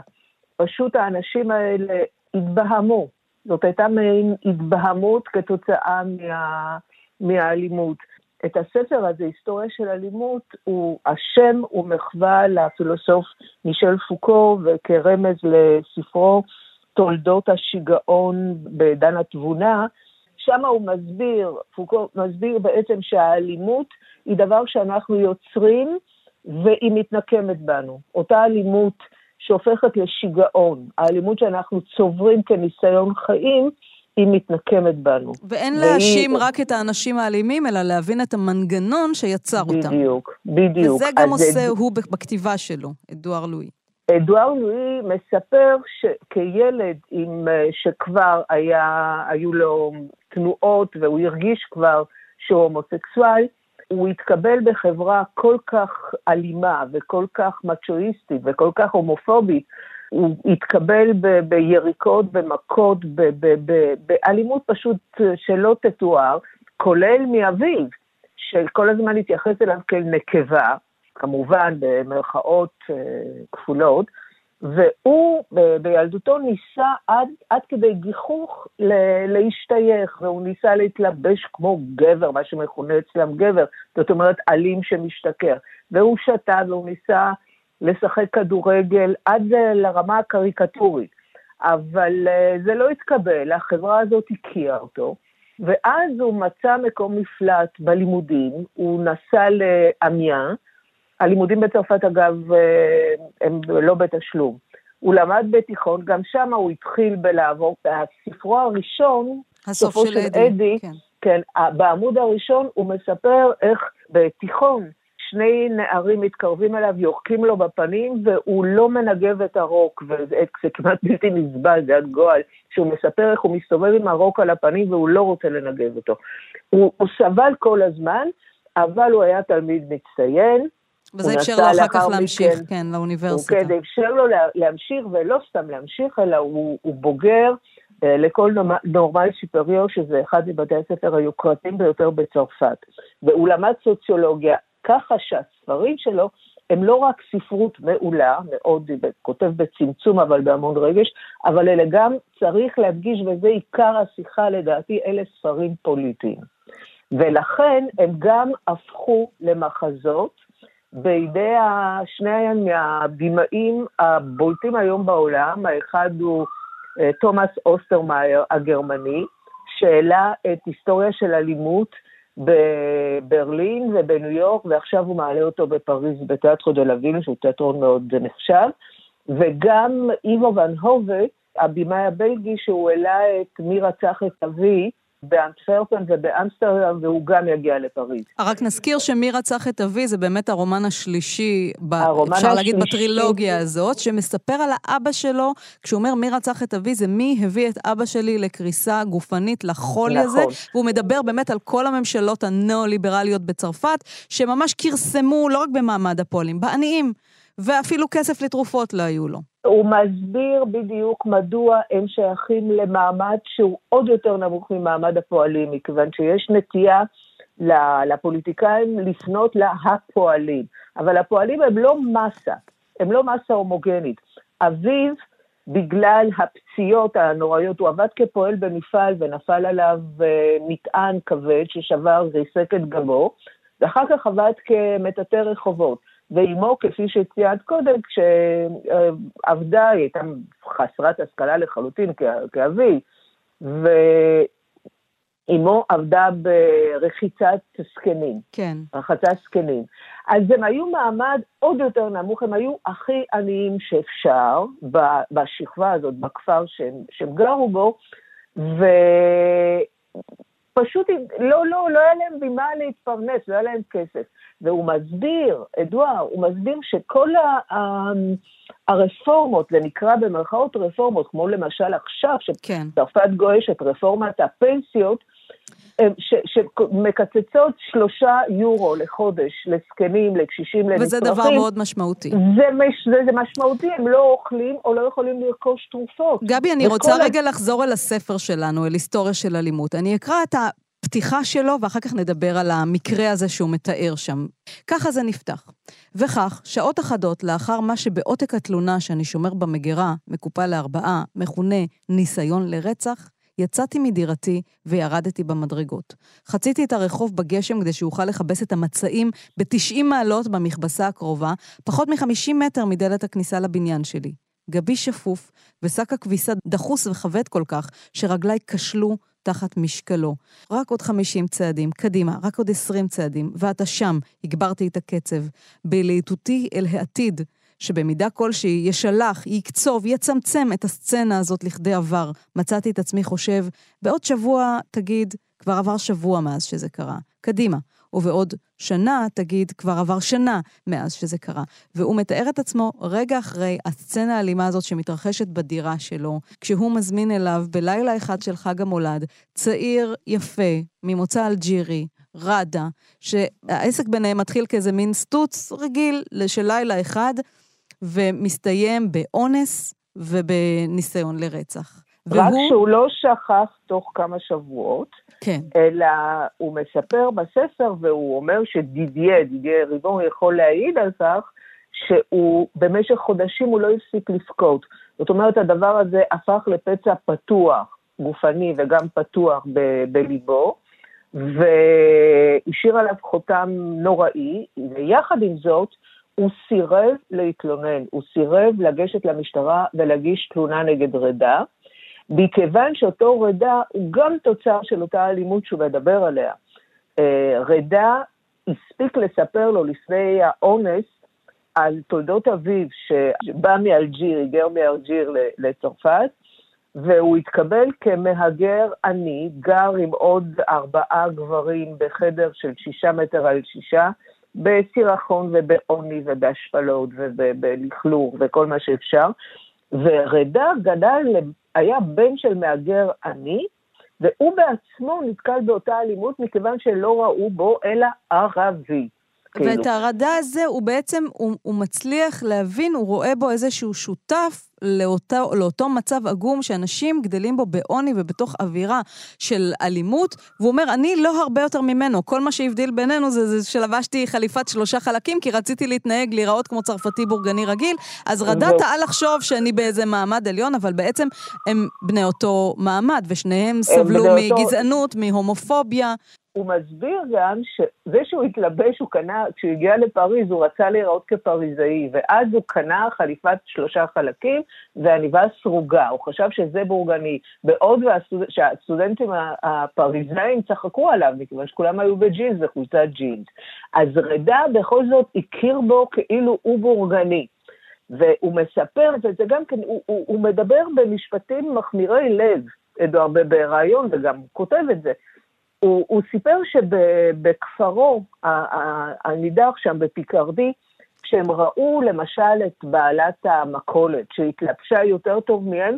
פשוט האנשים האלה התבהמו. זאת הייתה מעין התבהמות כתוצאה מה, מהאלימות. את הספר הזה, היסטוריה של אלימות, הוא, השם הוא מחווה לפילוסוף מישל פוקו וכרמז לספרו תולדות השיגעון בעידן התבונה, שם הוא מסביר, פוקו מסביר בעצם שהאלימות היא דבר שאנחנו יוצרים והיא מתנקמת בנו. אותה אלימות שהופכת לשיגעון. האלימות שאנחנו צוברים כניסיון חיים, היא מתנקמת בנו. ואין והיא... להאשים רק את האנשים האלימים, אלא להבין את המנגנון שיצר בדיוק, אותם. בדיוק, בדיוק. וזה גם עושה זה... הוא בכתיבה שלו, אדואר לואי. אדואר לואי מספר שכילד עם, אה, שכבר היה, היו לו תנועות והוא הרגיש כבר שהוא הומוסקסואל, הוא התקבל בחברה כל כך אלימה וכל כך מצ'ואיסטית וכל כך הומופובית, הוא התקבל ב- ביריקות, במכות, באלימות פשוט שלא תתואר, כולל מאביו, שכל הזמן התייחס אליו כאל נקבה, כמובן במרכאות אה, כפולות, והוא בילדותו ניסה עד, עד כדי גיחוך להשתייך, והוא ניסה להתלבש כמו גבר, מה שמכונה אצלם גבר, זאת אומרת אלים שמשתכר. והוא שתה והוא ניסה לשחק כדורגל עד לרמה הקריקטורית. אבל אה, זה לא התקבל, החברה הזאת הכירה אותו, ואז הוא מצא מקום מפלט בלימודים, הוא נסע לעמיה, הלימודים בצרפת, אגב, אה, הם לא בתשלום. הוא למד בתיכון, גם שם הוא התחיל בלעבור, הספרו הראשון, הסוף של אדי, אדי כן. כן, בעמוד הראשון הוא מספר איך בתיכון שני נערים מתקרבים אליו, יורקים לו בפנים, והוא לא מנגב את הרוק, וזה כמעט בלתי נסבל, זה עד גועל, שהוא מספר איך הוא מסתובב עם הרוק על הפנים והוא לא רוצה לנגב אותו. הוא, הוא סבל כל הזמן, אבל הוא היה תלמיד מצטיין, וזה אפשר לו אחר כך להמשיך, מכן, כן, לאוניברסיטה. כן, אפשר לו להמשיך, ולא סתם להמשיך, אלא הוא, הוא בוגר אה, לכל נורמל שיפריו, שזה אחד מבתי הספר היוקרתיים ביותר בצרפת. והוא למד סוציולוגיה, ככה שהספרים שלו הם לא רק ספרות מעולה, מאוד, כותב בצמצום אבל בהמון רגש, אבל אלה גם, צריך להדגיש, וזה עיקר השיחה לדעתי, אלה ספרים פוליטיים. ולכן הם גם הפכו למחזות בידי שני מהבימאים הבולטים היום בעולם, האחד הוא אה, תומאס אוסטרמאייר הגרמני, שהעלה את היסטוריה של אלימות בברלין ובניו יורק, ועכשיו הוא מעלה אותו בפריז בתיאטר דה לה ויל, שהוא תיאטרון מאוד נחשב, וגם איבו ון הובה, הבמאי הבלגי, שהוא העלה את מי רצח את אבי, באנטוורפן ובאמסטרדם, והוא גם יגיע לפריז. רק נזכיר שמי רצח את אבי זה באמת הרומן השלישי, הרומן אפשר השלישי. להגיד בטרילוגיה הזאת, שמספר על האבא שלו, כשהוא אומר מי רצח את אבי, זה מי הביא את אבא שלי לקריסה גופנית, לחולי נכון. הזה, והוא מדבר באמת על כל הממשלות הניאו-ליברליות בצרפת, שממש כרסמו לא רק במעמד הפועלים, בעניים. ואפילו כסף לתרופות לא היו לו. הוא מסביר בדיוק מדוע הם שייכים למעמד שהוא עוד יותר נמוך ממעמד הפועלים, מכיוון שיש נטייה לפוליטיקאים לפנות להפועלים. אבל הפועלים הם לא מסה, הם לא מסה הומוגנית. אביו בגלל הפציעות הנוראיות. הוא עבד כפועל במפעל ונפל עליו אה, מטען כבד ששבר, ריסק את גבו, ואחר כך עבד כמטאטא רחובות. ואימו, כפי שציינת קודם, כשעבדה, היא הייתה חסרת השכלה לחלוטין כאבי, ואימו עבדה ברחיצת זקנים. כן. רחצת זקנים. אז הם היו מעמד עוד יותר נמוך, הם היו הכי עניים שאפשר בשכבה הזאת, בכפר שהם, שהם גרו בו, ו... פשוט לא, לא, לא היה להם במה להתפרנס, לא היה להם כסף. והוא מסביר, אדואר, הוא מסביר שכל ה, ה, הרפורמות, זה נקרא במרכאות רפורמות, כמו למשל עכשיו, שצרפת כן. גועשת, רפורמת הפנסיות, שמקצצות שלושה יורו לחודש לזקנים, לקשישים, לנצרכים. וזה דבר מאוד משמעותי. זה, מש, זה, זה משמעותי, הם לא אוכלים או לא יכולים לרכוש תרופות. גבי, אני רוצה רגע לחזור אל הספר שלנו, אל היסטוריה של אלימות. אני אקרא את הפתיחה שלו, ואחר כך נדבר על המקרה הזה שהוא מתאר שם. ככה זה נפתח. וכך, שעות אחדות לאחר מה שבעותק התלונה שאני שומר במגירה, מקופל לארבעה, מכונה ניסיון לרצח, יצאתי מדירתי וירדתי במדרגות. חציתי את הרחוב בגשם כדי שאוכל לכבס את המצעים ב-90 מעלות במכבסה הקרובה, פחות מ-50 מטר מדלת הכניסה לבניין שלי. גבי שפוף ושק הכביסה דחוס וכבד כל כך, שרגליי כשלו תחת משקלו. רק עוד 50 צעדים, קדימה, רק עוד 20 צעדים, ואתה שם, הגברתי את הקצב. בלהיטותי אל העתיד, שבמידה כלשהי ישלח, יקצוב, יצמצם את הסצנה הזאת לכדי עבר. מצאתי את עצמי חושב, בעוד שבוע תגיד, כבר עבר שבוע מאז שזה קרה. קדימה. ובעוד שנה תגיד, כבר עבר שנה מאז שזה קרה. והוא מתאר את עצמו רגע אחרי הסצנה האלימה הזאת שמתרחשת בדירה שלו, כשהוא מזמין אליו בלילה אחד של חג המולד, צעיר יפה, ממוצא אלג'ירי, ראדה, שהעסק ביניהם מתחיל כאיזה מין סטוץ רגיל של לילה אחד, ומסתיים באונס ובניסיון לרצח. רק והוא... שהוא לא שכח תוך כמה שבועות, כן. אלא הוא מספר בספר, והוא אומר שדידיה, דידיה ריבון יכול להעיד על כך, שהוא במשך חודשים הוא לא הפסיק לבכות. זאת אומרת, הדבר הזה הפך לפצע פתוח, גופני וגם פתוח ב- בליבו, והשאיר עליו חותם נוראי, ויחד עם זאת, הוא סירב להתלונן, הוא סירב לגשת למשטרה ולהגיש תלונה נגד רדה, מכיוון שאותו רדה הוא גם תוצר של אותה אלימות שהוא מדבר עליה. אה, רדה הספיק לספר לו לפני האונס על תולדות אביו שבא מאלג'יר, היגר מאלג'יר לצרפת, והוא התקבל כמהגר עני, גר עם עוד ארבעה גברים בחדר של שישה מטר על שישה, בסירחון ובעוני ובהשפלות ובלכלוך וכל מה שאפשר. ורדה גדל, היה בן של מהגר עני, והוא בעצמו נתקל באותה אלימות מכיוון שלא ראו בו אלא ערבי. כאילו. ואת הרדה הזה הוא בעצם, הוא, הוא מצליח להבין, הוא רואה בו איזשהו שותף לאותו, לאותו מצב עגום שאנשים גדלים בו בעוני ובתוך אווירה של אלימות, והוא אומר, אני לא הרבה יותר ממנו, כל מה שהבדיל בינינו זה, זה שלבשתי חליפת שלושה חלקים, כי רציתי להתנהג, להיראות כמו צרפתי בורגני רגיל, אז רדה טעה לחשוב שאני באיזה מעמד עליון, אבל בעצם הם בני אותו מעמד, ושניהם סבלו מגזענות, אותו... מהומופוביה. הוא מסביר גם שזה שהוא התלבש, הוא קנה, כשהוא הגיע לפריז, הוא רצה להיראות כפריזאי, ואז הוא קנה חליפת שלושה חלקים ועניבה סרוגה, הוא חשב שזה בורגני, בעוד שהסטודנטים הפריזאים צחקו עליו, מכיוון שכולם היו בג'ינס, וחולצת ג'ינס. אז רדה בכל זאת הכיר בו כאילו הוא בורגני. והוא מספר, וזה גם כן, הוא, הוא, הוא מדבר במשפטים מחמירי לב, בריאיון, וגם כותב את זה. הוא, הוא סיפר שבכפרו הנידח שם בפיקרדי, כשהם ראו למשל את בעלת המכולת שהתלבשה יותר טוב מהם,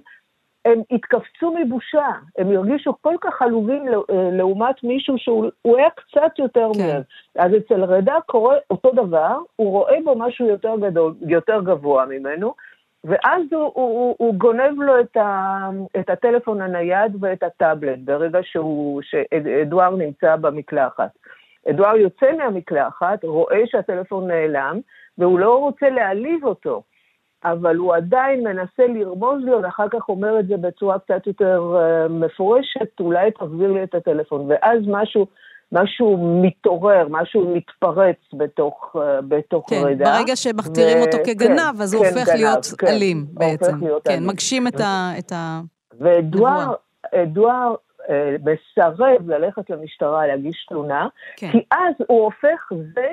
הם התכווצו מבושה, הם הרגישו כל כך עלובים לעומת מישהו שהוא היה קצת יותר כן. מהם. אז אצל רדה קורה אותו דבר, הוא רואה בו משהו יותר גדול, יותר גבוה ממנו, ואז הוא, הוא, הוא, הוא גונב לו את, ה, את הטלפון הנייד ואת הטאבלט ברגע שהוא, שאדואר נמצא במקלחת. אדואר יוצא מהמקלחת, רואה שהטלפון נעלם, והוא לא רוצה להעליב אותו. אבל הוא עדיין מנסה לרמוז לו, ואחר כך אומר את זה בצורה קצת יותר uh, מפורשת, אולי תחזיר לי את הטלפון. ואז משהו, משהו מתעורר, משהו מתפרץ בתוך, uh, בתוך כן, רגע. כן, ברגע שמכתירים ו... אותו כגנב, כן, אז הוא כן, הופך גנב, להיות כן, אלים בעצם. להיות כן, אלים. מגשים את ה... את ה... ואדואר אה, מסרב ללכת למשטרה להגיש תלונה, כן. כי אז הוא הופך זה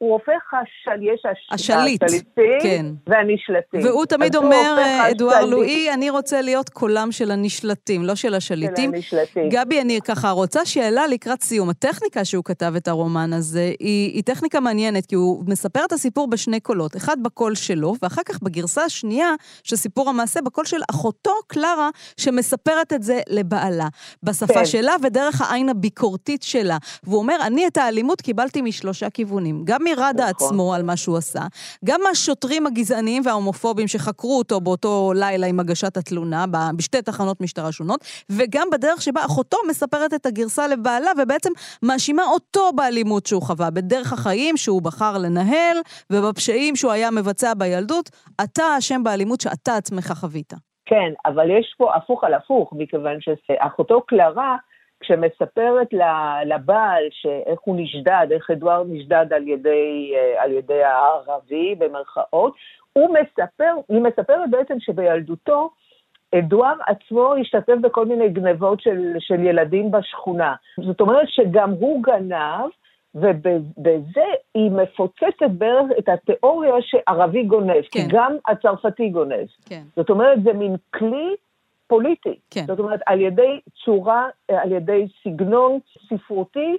הוא הופך, השל... יש הש... השליט, השליטים כן. והנשלטים. והוא תמיד אומר, אדואר לואי, אני רוצה להיות קולם של הנשלטים, לא של השליטים. של הנשלטים. גבי, אני ככה רוצה שאלה לקראת סיום. הטכניקה שהוא כתב את הרומן הזה היא, היא טכניקה מעניינת, כי הוא מספר את הסיפור בשני קולות, אחד בקול שלו, ואחר כך בגרסה השנייה של סיפור המעשה, בקול של אחותו, קלרה, שמספרת את זה לבעלה. בשפה כן. שלה ודרך העין הביקורתית שלה. והוא אומר, אני את האלימות קיבלתי משלושה כיוונים. גם מראדה נכון. עצמו על מה שהוא עשה, גם מהשוטרים הגזעניים וההומופובים שחקרו אותו באותו לילה עם הגשת התלונה, בשתי תחנות משטרה שונות, וגם בדרך שבה אחותו מספרת את הגרסה לבעלה, ובעצם מאשימה אותו באלימות שהוא חווה, בדרך החיים שהוא בחר לנהל, ובפשעים שהוא היה מבצע בילדות. אתה אשם באלימות שאתה עצמך חווית. כן, אבל יש פה הפוך על הפוך, מכיוון שאחותו קלרה, כשמספרת לבעל שאיך הוא נשדד, איך אדוארד נשדד על ידי, אה, על ידי הערבי, במרכאות, הוא מספר, היא מספרת בעצם שבילדותו, אדואר עצמו השתתף בכל מיני גנבות של, של ילדים בשכונה. זאת אומרת שגם הוא גנב, ובזה היא מפוצצת בערך את התיאוריה שערבי גונב, כן. כי גם הצרפתי גונב. כן. זאת אומרת, זה מין כלי פוליטי. כן. זאת אומרת, על ידי צורה, על ידי סגנון ספרותי,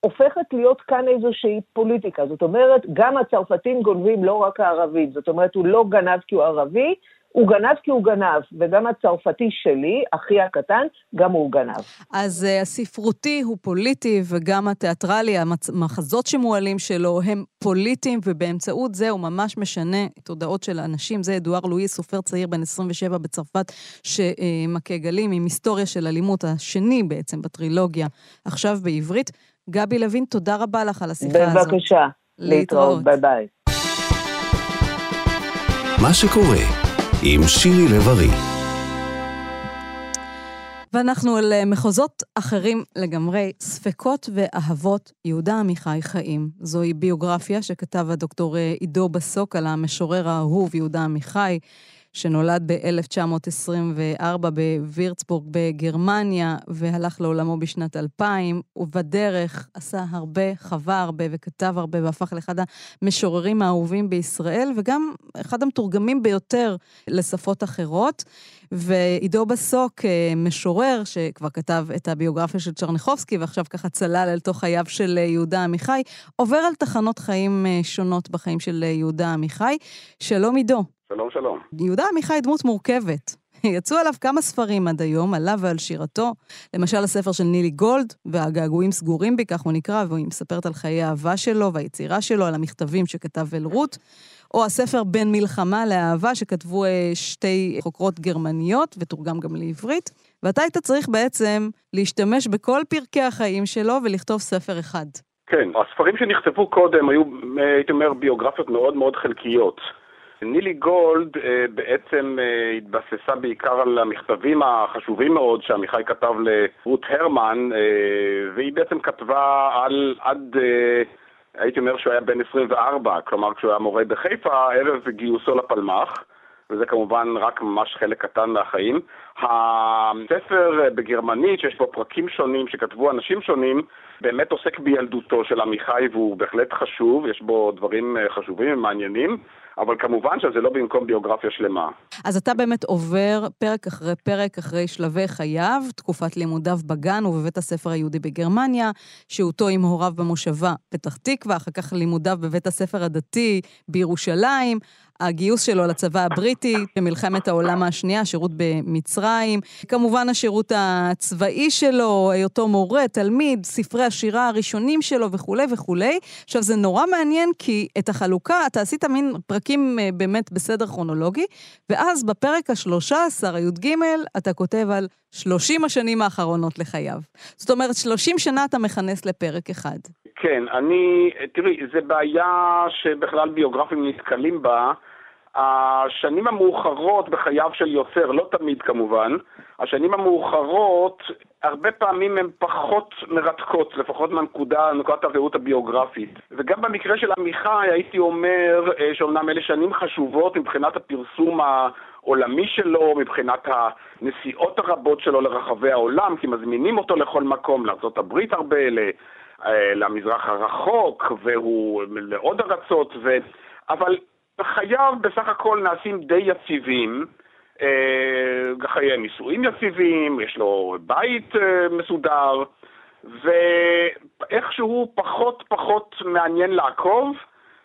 הופכת להיות כאן איזושהי פוליטיקה. זאת אומרת, גם הצרפתים גונבים, לא רק הערבים. זאת אומרת, הוא לא גנב כי הוא ערבי, הוא גנב כי הוא גנב, וגם הצרפתי שלי, אחי הקטן, גם הוא גנב. אז אה, הספרותי הוא פוליטי, וגם התיאטרלי, המחזות שמועלים שלו הם פוליטיים, ובאמצעות זה הוא ממש משנה תודעות של אנשים. זה אדואר לואי, סופר צעיר בן 27 בצרפת, שמכה גלים עם היסטוריה של אלימות, השני בעצם בטרילוגיה, עכשיו בעברית. גבי לוין, תודה רבה לך על השיחה בבקשה. הזאת. בבקשה, להתראות, ביי ביי. מה שקורה עם שירי לב-ארי. ואנחנו אל מחוזות אחרים לגמרי, ספקות ואהבות יהודה עמיחי חיים. זוהי ביוגרפיה שכתב הדוקטור עידו בסוק על המשורר האהוב יהודה עמיחי. שנולד ב-1924 בווירצבורג בגרמניה והלך לעולמו בשנת 2000, ובדרך עשה הרבה, חווה הרבה וכתב הרבה והפך לאחד המשוררים האהובים בישראל, וגם אחד המתורגמים ביותר לשפות אחרות. ועידו בסוק, אה, משורר, שכבר כתב את הביוגרפיה של צ'רניחובסקי, ועכשיו ככה צלל אל תוך חייו של יהודה עמיחי, עובר על תחנות חיים אה, שונות בחיים של יהודה עמיחי. שלום עידו. שלום, שלום. יהודה עמיחי דמות מורכבת. יצאו עליו כמה ספרים עד היום, עליו ועל שירתו. למשל הספר של נילי גולד, והגעגועים סגורים בי, כך הוא נקרא, והיא מספרת על חיי האהבה שלו והיצירה שלו, על המכתבים שכתב אל רות. או הספר בין מלחמה לאהבה, שכתבו אה, שתי חוקרות גרמניות, ותורגם גם לעברית. ואתה היית צריך בעצם להשתמש בכל פרקי החיים שלו ולכתוב ספר אחד. כן, הספרים שנכתבו קודם היו, אה, הייתי אומר, ביוגרפיות מאוד מאוד חלקיות. נילי גולד אה, בעצם אה, התבססה בעיקר על המכתבים החשובים מאוד שעמיחי כתב לרות הרמן, אה, והיא בעצם כתבה על עד, הייתי אומר שהוא היה בן 24, כלומר כשהוא היה מורה בחיפה, ערב גיוסו לפלמ"ח. וזה כמובן רק ממש חלק קטן מהחיים. הספר בגרמנית, שיש בו פרקים שונים שכתבו אנשים שונים, באמת עוסק בילדותו של עמיחי והוא בהחלט חשוב, יש בו דברים חשובים ומעניינים. אבל כמובן שזה לא במקום ביוגרפיה שלמה. אז אתה באמת עובר פרק אחרי פרק אחרי שלבי חייו, תקופת לימודיו בגן ובבית הספר היהודי בגרמניה, שהותו עם הוריו במושבה פתח תקווה, אחר כך לימודיו בבית הספר הדתי בירושלים, הגיוס שלו לצבא הבריטי במלחמת העולם השנייה, שירות במצרים, כמובן השירות הצבאי שלו, היותו מורה, תלמיד, ספרי השירה הראשונים שלו וכולי וכולי. עכשיו, זה נורא מעניין כי את החלוקה, אתה עשית מין פרקים אה, באמת בסדר כרונולוגי, ואז בפרק ה-13, הי"ג, אתה כותב על 30 השנים האחרונות לחייו. זאת אומרת, 30 שנה אתה מכנס לפרק אחד. כן, אני, תראי, זו בעיה שבכלל ביוגרפים נתקלים בה. השנים המאוחרות בחייו של יוצר, לא תמיד כמובן, השנים המאוחרות הרבה פעמים הן פחות מרתקות, לפחות מהנקודה, נקודת הראות הביוגרפית. וגם במקרה של עמיחי הייתי אומר אה, שאומנם אלה שנים חשובות מבחינת הפרסום העולמי שלו, מבחינת הנסיעות הרבות שלו לרחבי העולם, כי מזמינים אותו לכל מקום, לארה"ב הרבה, אה, למזרח הרחוק, והוא לעוד ארצות, ו... אבל חייו בסך הכל נעשים די יציבים. אה, חיי נישואים יציבים, יש לו בית אה, מסודר, ואיכשהו פחות פחות מעניין לעקוב,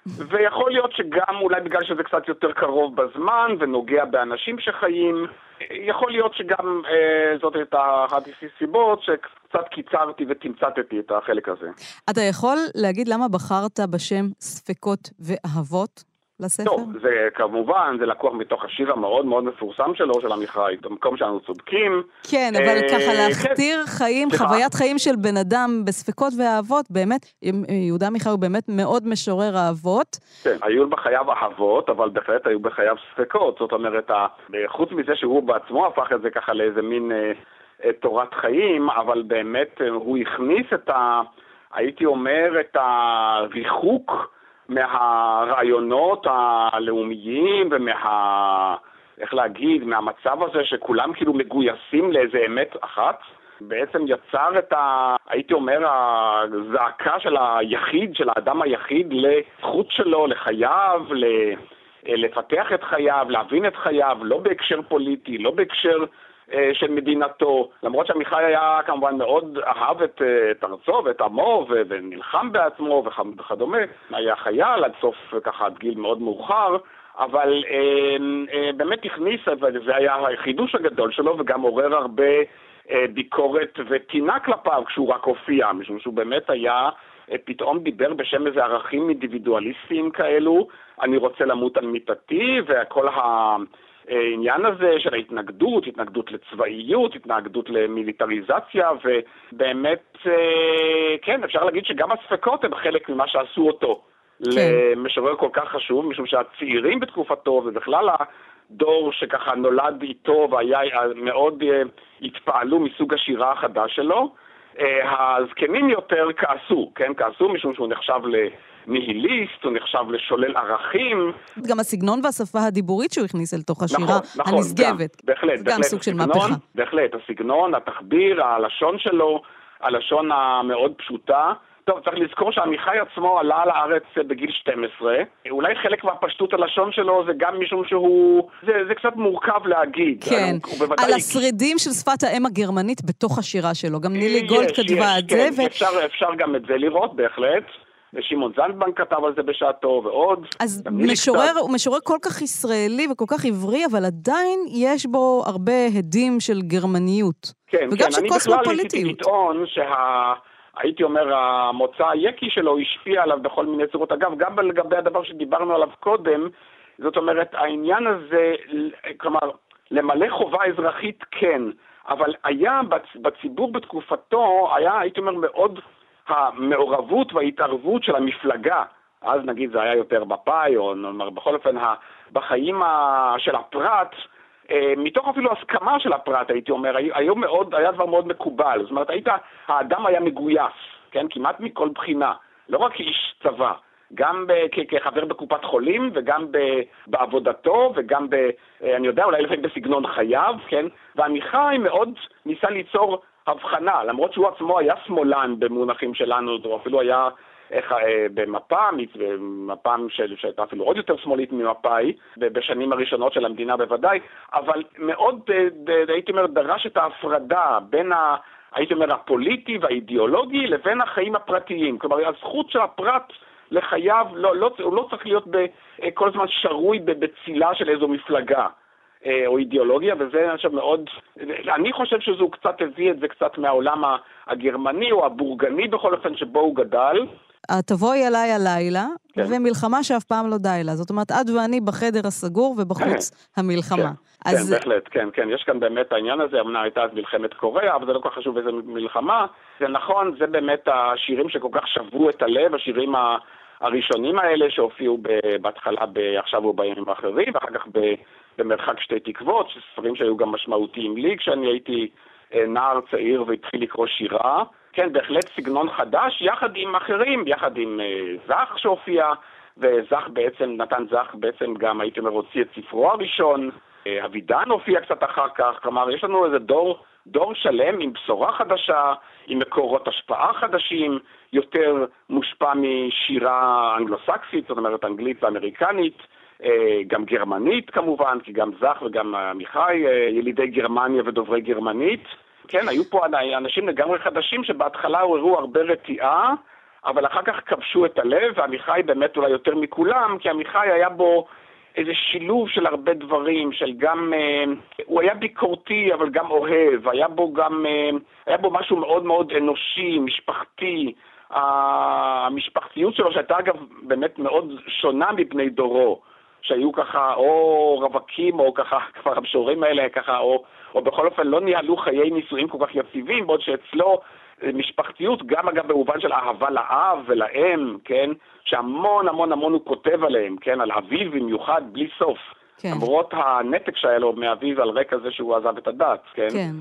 ויכול להיות שגם אולי בגלל שזה קצת יותר קרוב בזמן ונוגע באנשים שחיים, יכול להיות שגם אה, זאת הייתה אחת הסיבות שקצת קיצרתי ותמצתתי את החלק הזה. אתה יכול להגיד למה בחרת בשם ספקות ואהבות? לספר? טוב, זה כמובן, זה לקוח מתוך השיר המאוד מאוד מפורסם שלו, של עמיחי, במקום שאנו צודקים. כן, אבל אה, ככה להכתיר כן. חיים, סליחה. חוויית חיים של בן אדם בספקות ואהבות, באמת, יהודה עמיחי הוא באמת מאוד משורר אהבות. כן, היו בחייו אהבות, אבל בהחלט היו בחייו ספקות. זאת אומרת, חוץ מזה שהוא בעצמו הפך את זה ככה לאיזה מין אה, אה, תורת חיים, אבל באמת אה, הוא הכניס את ה... הייתי אומר, את הריחוק. מהרעיונות הלאומיים ומה... איך להגיד, מהמצב הזה שכולם כאילו מגויסים לאיזה אמת אחת, בעצם יצר את ה... הייתי אומר, הזעקה של היחיד, של האדם היחיד, לזכות שלו, לחייו, ל... לפתח את חייו, להבין את חייו, לא בהקשר פוליטי, לא בהקשר אה, של מדינתו, למרות שעמיחי היה כמובן מאוד אהב את, אה, את ארצו ואת עמו ו, ונלחם בעצמו וכדומה, היה חייל עד סוף ככה עד גיל מאוד מאוחר, אבל אה, אה, באמת הכניס, וזה היה החידוש הגדול שלו וגם עורר הרבה אה, ביקורת וטינה כלפיו כשהוא רק הופיע, משום שהוא באמת היה, אה, פתאום דיבר בשם איזה ערכים אינדיבידואליסטיים כאלו, אני רוצה למות על מיטתי, וכל ה... העניין הזה של ההתנגדות, התנגדות לצבאיות, התנגדות למיליטריזציה, ובאמת, אה, כן, אפשר להגיד שגם הספקות הם חלק ממה שעשו אותו כן. למשורר כל כך חשוב, משום שהצעירים בתקופתו, ובכלל הדור שככה נולד איתו והיה מאוד אה, התפעלו מסוג השירה החדש שלו, אה, הזקנים יותר כעסו, כן? כעסו משום שהוא נחשב ל... ניהיליסט, הוא נחשב לשולל ערכים. גם הסגנון והשפה הדיבורית שהוא הכניס אל תוך השירה נכון, נכון, הנשגבת. גם, בהחלט, גם בהחלט. סוג של מהפכה. בהחלט, הסגנון, התחביר, הלשון שלו, הלשון המאוד פשוטה. טוב, צריך לזכור שעמיחי עצמו עלה לארץ בגיל 12. אולי חלק מהפשטות הלשון שלו זה גם משום שהוא... זה, זה קצת מורכב להגיד. כן, הוא, הוא. על השרידים של שפת האם הגרמנית בתוך השירה שלו. גם נילי גולד כתבה את כן, זה. ו... אפשר, אפשר גם את זה לראות, בהחלט. ושמעון זנדבנק כתב על זה בשעתו, ועוד. אז משורר, הוא משורר כל כך ישראלי וכל כך עברי, אבל עדיין יש בו הרבה הדים של גרמניות. כן, וגם כן, של קוסמופוליטיות. אני בכלל ניסיתי לטעון שה... הייתי אומר, המוצא היקי שלו השפיע עליו בכל מיני צורות. אגב, גם לגבי הדבר שדיברנו עליו קודם, זאת אומרת, העניין הזה, כלומר, למלא חובה אזרחית כן, אבל היה בציבור בתקופתו, היה, הייתי אומר, מאוד המעורבות וההתערבות של המפלגה, אז נגיד זה היה יותר מפא"י, או נאמר בכל אופן בחיים של הפרט, אה, מתוך אפילו הסכמה של הפרט, הייתי אומר, היו מאוד, היה דבר מאוד מקובל. זאת אומרת, היית, האדם היה מגויס, כן? כמעט מכל בחינה. לא רק כאיש צבא, גם כ, כחבר בקופת חולים, וגם ב, בעבודתו, וגם ב... אה, אני יודע, אולי לפעמים בסגנון חייו, כן? ועמיחי מאוד ניסה ליצור הבחנה, למרות שהוא עצמו היה שמאלן במונחים שלנו, הוא אפילו היה איך, אה, במפ"ם, מפ"ם שהייתה אפילו עוד יותר שמאלית ממפא"י, בשנים הראשונות של המדינה בוודאי, אבל מאוד, אה, הייתי אומר, דרש את ההפרדה בין ה... הייתי אומר, הפוליטי והאידיאולוגי לבין החיים הפרטיים. כלומר, הזכות של הפרט לחייו, לא, לא, הוא לא צריך להיות ב, כל הזמן שרוי בצילה של איזו מפלגה. אה, או אידיאולוגיה, וזה חושב מאוד, אני חושב שהוא קצת הביא את זה קצת מהעולם הגרמני או הבורגני בכל אופן שבו הוא גדל. תבואי אליי הלילה, כן. ומלחמה שאף פעם לא די לה. זאת אומרת, את ואני בחדר הסגור ובחוץ. המלחמה. כן, אז... כן, בהחלט, כן, כן. יש כאן באמת העניין הזה, אמנם הייתה אז מלחמת קוריאה, אבל זה לא כל כך חשוב איזה מלחמה. זה נכון, זה באמת השירים שכל כך שברו את הלב, השירים. הראשונים האלה שהופיעו בהתחלה, עכשיו או בימים האחרים, ואחר כך במרחק שתי תקוות, ספרים שהיו גם משמעותיים לי כשאני הייתי אה, נער צעיר והתחיל לקרוא שירה. כן, בהחלט סגנון חדש, יחד עם אחרים, יחד עם uh, זך שהופיע, וזך בעצם, נתן זך בעצם גם, הייתי אומר, הוציא את ספרו הראשון, uh, אבידן הופיע קצת אחר כך, כלומר, יש לנו איזה דור, דור שלם עם בשורה חדשה, עם מקורות השפעה חדשים, יותר מושפע משירה אנגלוסקסית, זאת אומרת אנגלית ואמריקנית, גם גרמנית כמובן, כי גם זך וגם עמיחי ילידי גרמניה ודוברי גרמנית. כן, היו פה אנשים לגמרי חדשים שבהתחלה עוררו הרבה רתיעה, אבל אחר כך כבשו את הלב, ועמיחי באמת אולי יותר מכולם, כי עמיחי היה בו איזה שילוב של הרבה דברים, של גם, אה, הוא היה ביקורתי אבל גם אוהב, היה בו גם, אה, היה בו משהו מאוד מאוד אנושי, משפחתי, המשפחתיות שלו, שהייתה אגב באמת מאוד שונה מבני דורו. שהיו ככה או רווקים או ככה, כבר המשוררים האלה ככה, או, או בכל אופן לא ניהלו חיי נישואים כל כך יציבים, בעוד שאצלו אה, משפחתיות, גם אגב במובן של אהבה לאב ולאם, כן, שהמון המון המון הוא כותב עליהם, כן, על אביו במיוחד, בלי סוף. כן. למרות הנתק שהיה לו מאביו על רקע זה שהוא עזב את הדת, כן? כן.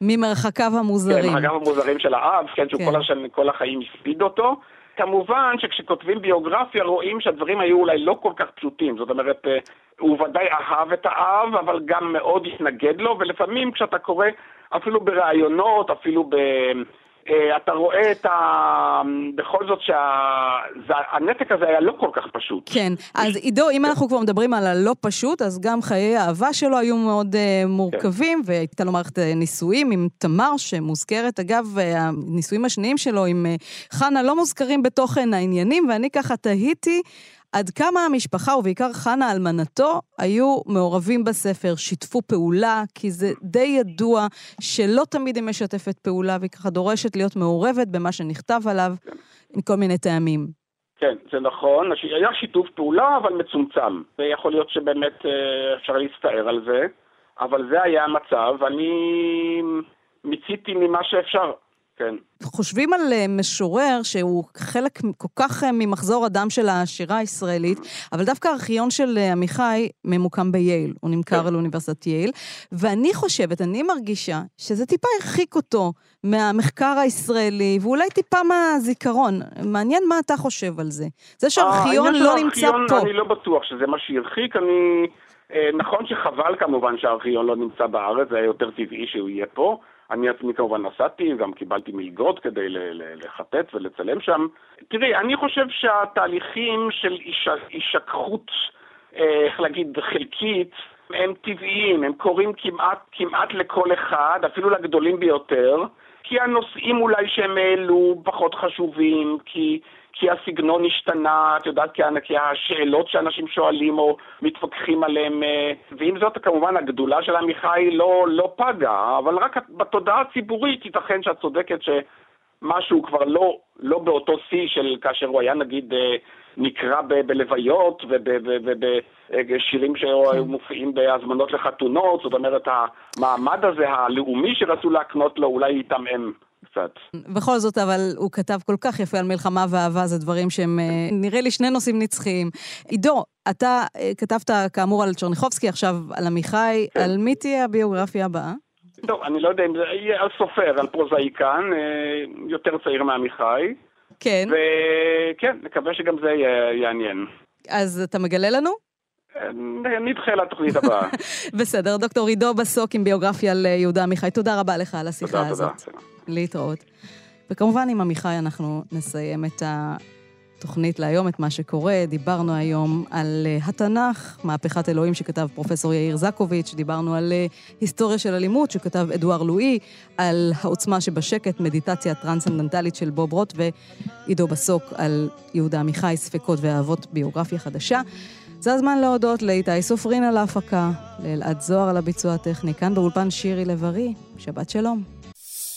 ממרחקיו המוזרים. כן, ממרחקיו המוזרים של האב, כן, שהוא כן. כל, השני, כל החיים הספיד אותו. כמובן שכשכותבים ביוגרפיה רואים שהדברים היו אולי לא כל כך פשוטים, זאת אומרת, אה, הוא ודאי אהב את האב, אבל גם מאוד התנגד לו, ולפעמים כשאתה קורא אפילו בראיונות, אפילו ב... אה, אתה רואה את ה... בכל זאת שהנתק הזה היה לא כל כך פשוט. כן, אז עידו, אם אנחנו כבר מדברים על הלא פשוט, אז גם חיי האהבה שלו היו מאוד uh, מורכבים, כן. והייתה לו מערכת נישואים עם תמר שמוזכרת. אגב, הנישואים השניים שלו עם חנה לא מוזכרים בתוכן העניינים, ואני ככה תהיתי עד כמה המשפחה, ובעיקר חנה אלמנתו, היו מעורבים בספר, שיתפו פעולה, כי זה די ידוע שלא תמיד היא משתפת פעולה, והיא ככה דורשת להיות מעורבת במה שנכתב עליו, מכל מיני טעמים. כן, זה נכון. היה שיתוף פעולה, אבל מצומצם. ויכול להיות שבאמת אה, אפשר להסתער על זה, אבל זה היה המצב. אני מיציתי ממה שאפשר. כן. חושבים על אה, משורר שהוא חלק כל כך אה, ממחזור הדם של השירה הישראלית, אבל דווקא הארכיון של אה, עמיחי ממוקם בייל, הוא נמכר כן. על אוניברסיטת ייל, ואני חושבת, אני מרגישה, שזה טיפה הרחיק אותו מהמחקר הישראלי, ואולי טיפה מהזיכרון. מעניין מה אתה חושב על זה. זה שהארכיון לא נמצא פה. אני לא בטוח שזה מה שהרחיק, אני... נכון שחבל כמובן שהארכיון לא נמצא בארץ, זה היה יותר טבעי שהוא יהיה פה. אני עצמי כמובן נסעתי, גם קיבלתי מלגות כדי לחטט ולצלם שם. תראי, אני חושב שהתהליכים של הישכחות, אה, איך להגיד, חלקית, הם טבעיים, הם קורים כמעט, כמעט לכל אחד, אפילו לגדולים ביותר, כי הנושאים אולי שהם העלו פחות חשובים, כי כי הסגנון השתנה, את יודעת, כי השאלות שאנשים שואלים או מתווכחים עליהן, אה, ועם זאת כמובן הגדולה של עמיחי לא, לא פגה, אבל רק בתודעה הציבורית ייתכן שאת צודקת שמשהו כבר לא, לא באותו שיא של כאשר הוא היה נגיד אה, נקרא ב- בלוויות ובשירים שהיו מופיעים בהזמנות לחתונות, זאת אומרת המעמד הזה הלאומי שרצו להקנות לו אולי התעמם. קצת. בכל זאת, אבל הוא כתב כל כך יפה על מלחמה ואהבה, זה דברים שהם, אה, נראה לי, שני נושאים נצחיים. עידו, אתה אה, כתבת כאמור על צ'רניחובסקי, עכשיו על עמיחי, כן. על מי תהיה הביוגרפיה הבאה? טוב, אני לא יודע אם זה יהיה על סופר, על פרוזאיקן, אה, יותר צעיר מעמיחי. כן. וכן, נקווה שגם זה יעניין. אז אתה מגלה לנו? נדחה לתוכנית הבאה. בסדר, דוקטור עידו בסוק עם ביוגרפיה על יהודה עמיחי, תודה רבה לך על השיחה תודה, הזאת. תודה, תודה. להתראות. וכמובן, עם עמיחי אנחנו נסיים את התוכנית להיום, את מה שקורה. דיברנו היום על uh, התנ"ך, מהפכת אלוהים שכתב פרופסור יאיר זקוביץ', דיברנו על uh, היסטוריה של אלימות שכתב אדואר לואי, על העוצמה שבשקט, מדיטציה טרנסצנדנטלית של בוב רוט, ועידו בסוק על יהודה עמיחי, ספקות ואהבות, ביוגרפיה חדשה. זה הזמן להודות לאיתי סופרין על ההפקה, לאלעד זוהר על הביצוע הטכני, כאן באולפן שירי לב-ארי. שבת שלום.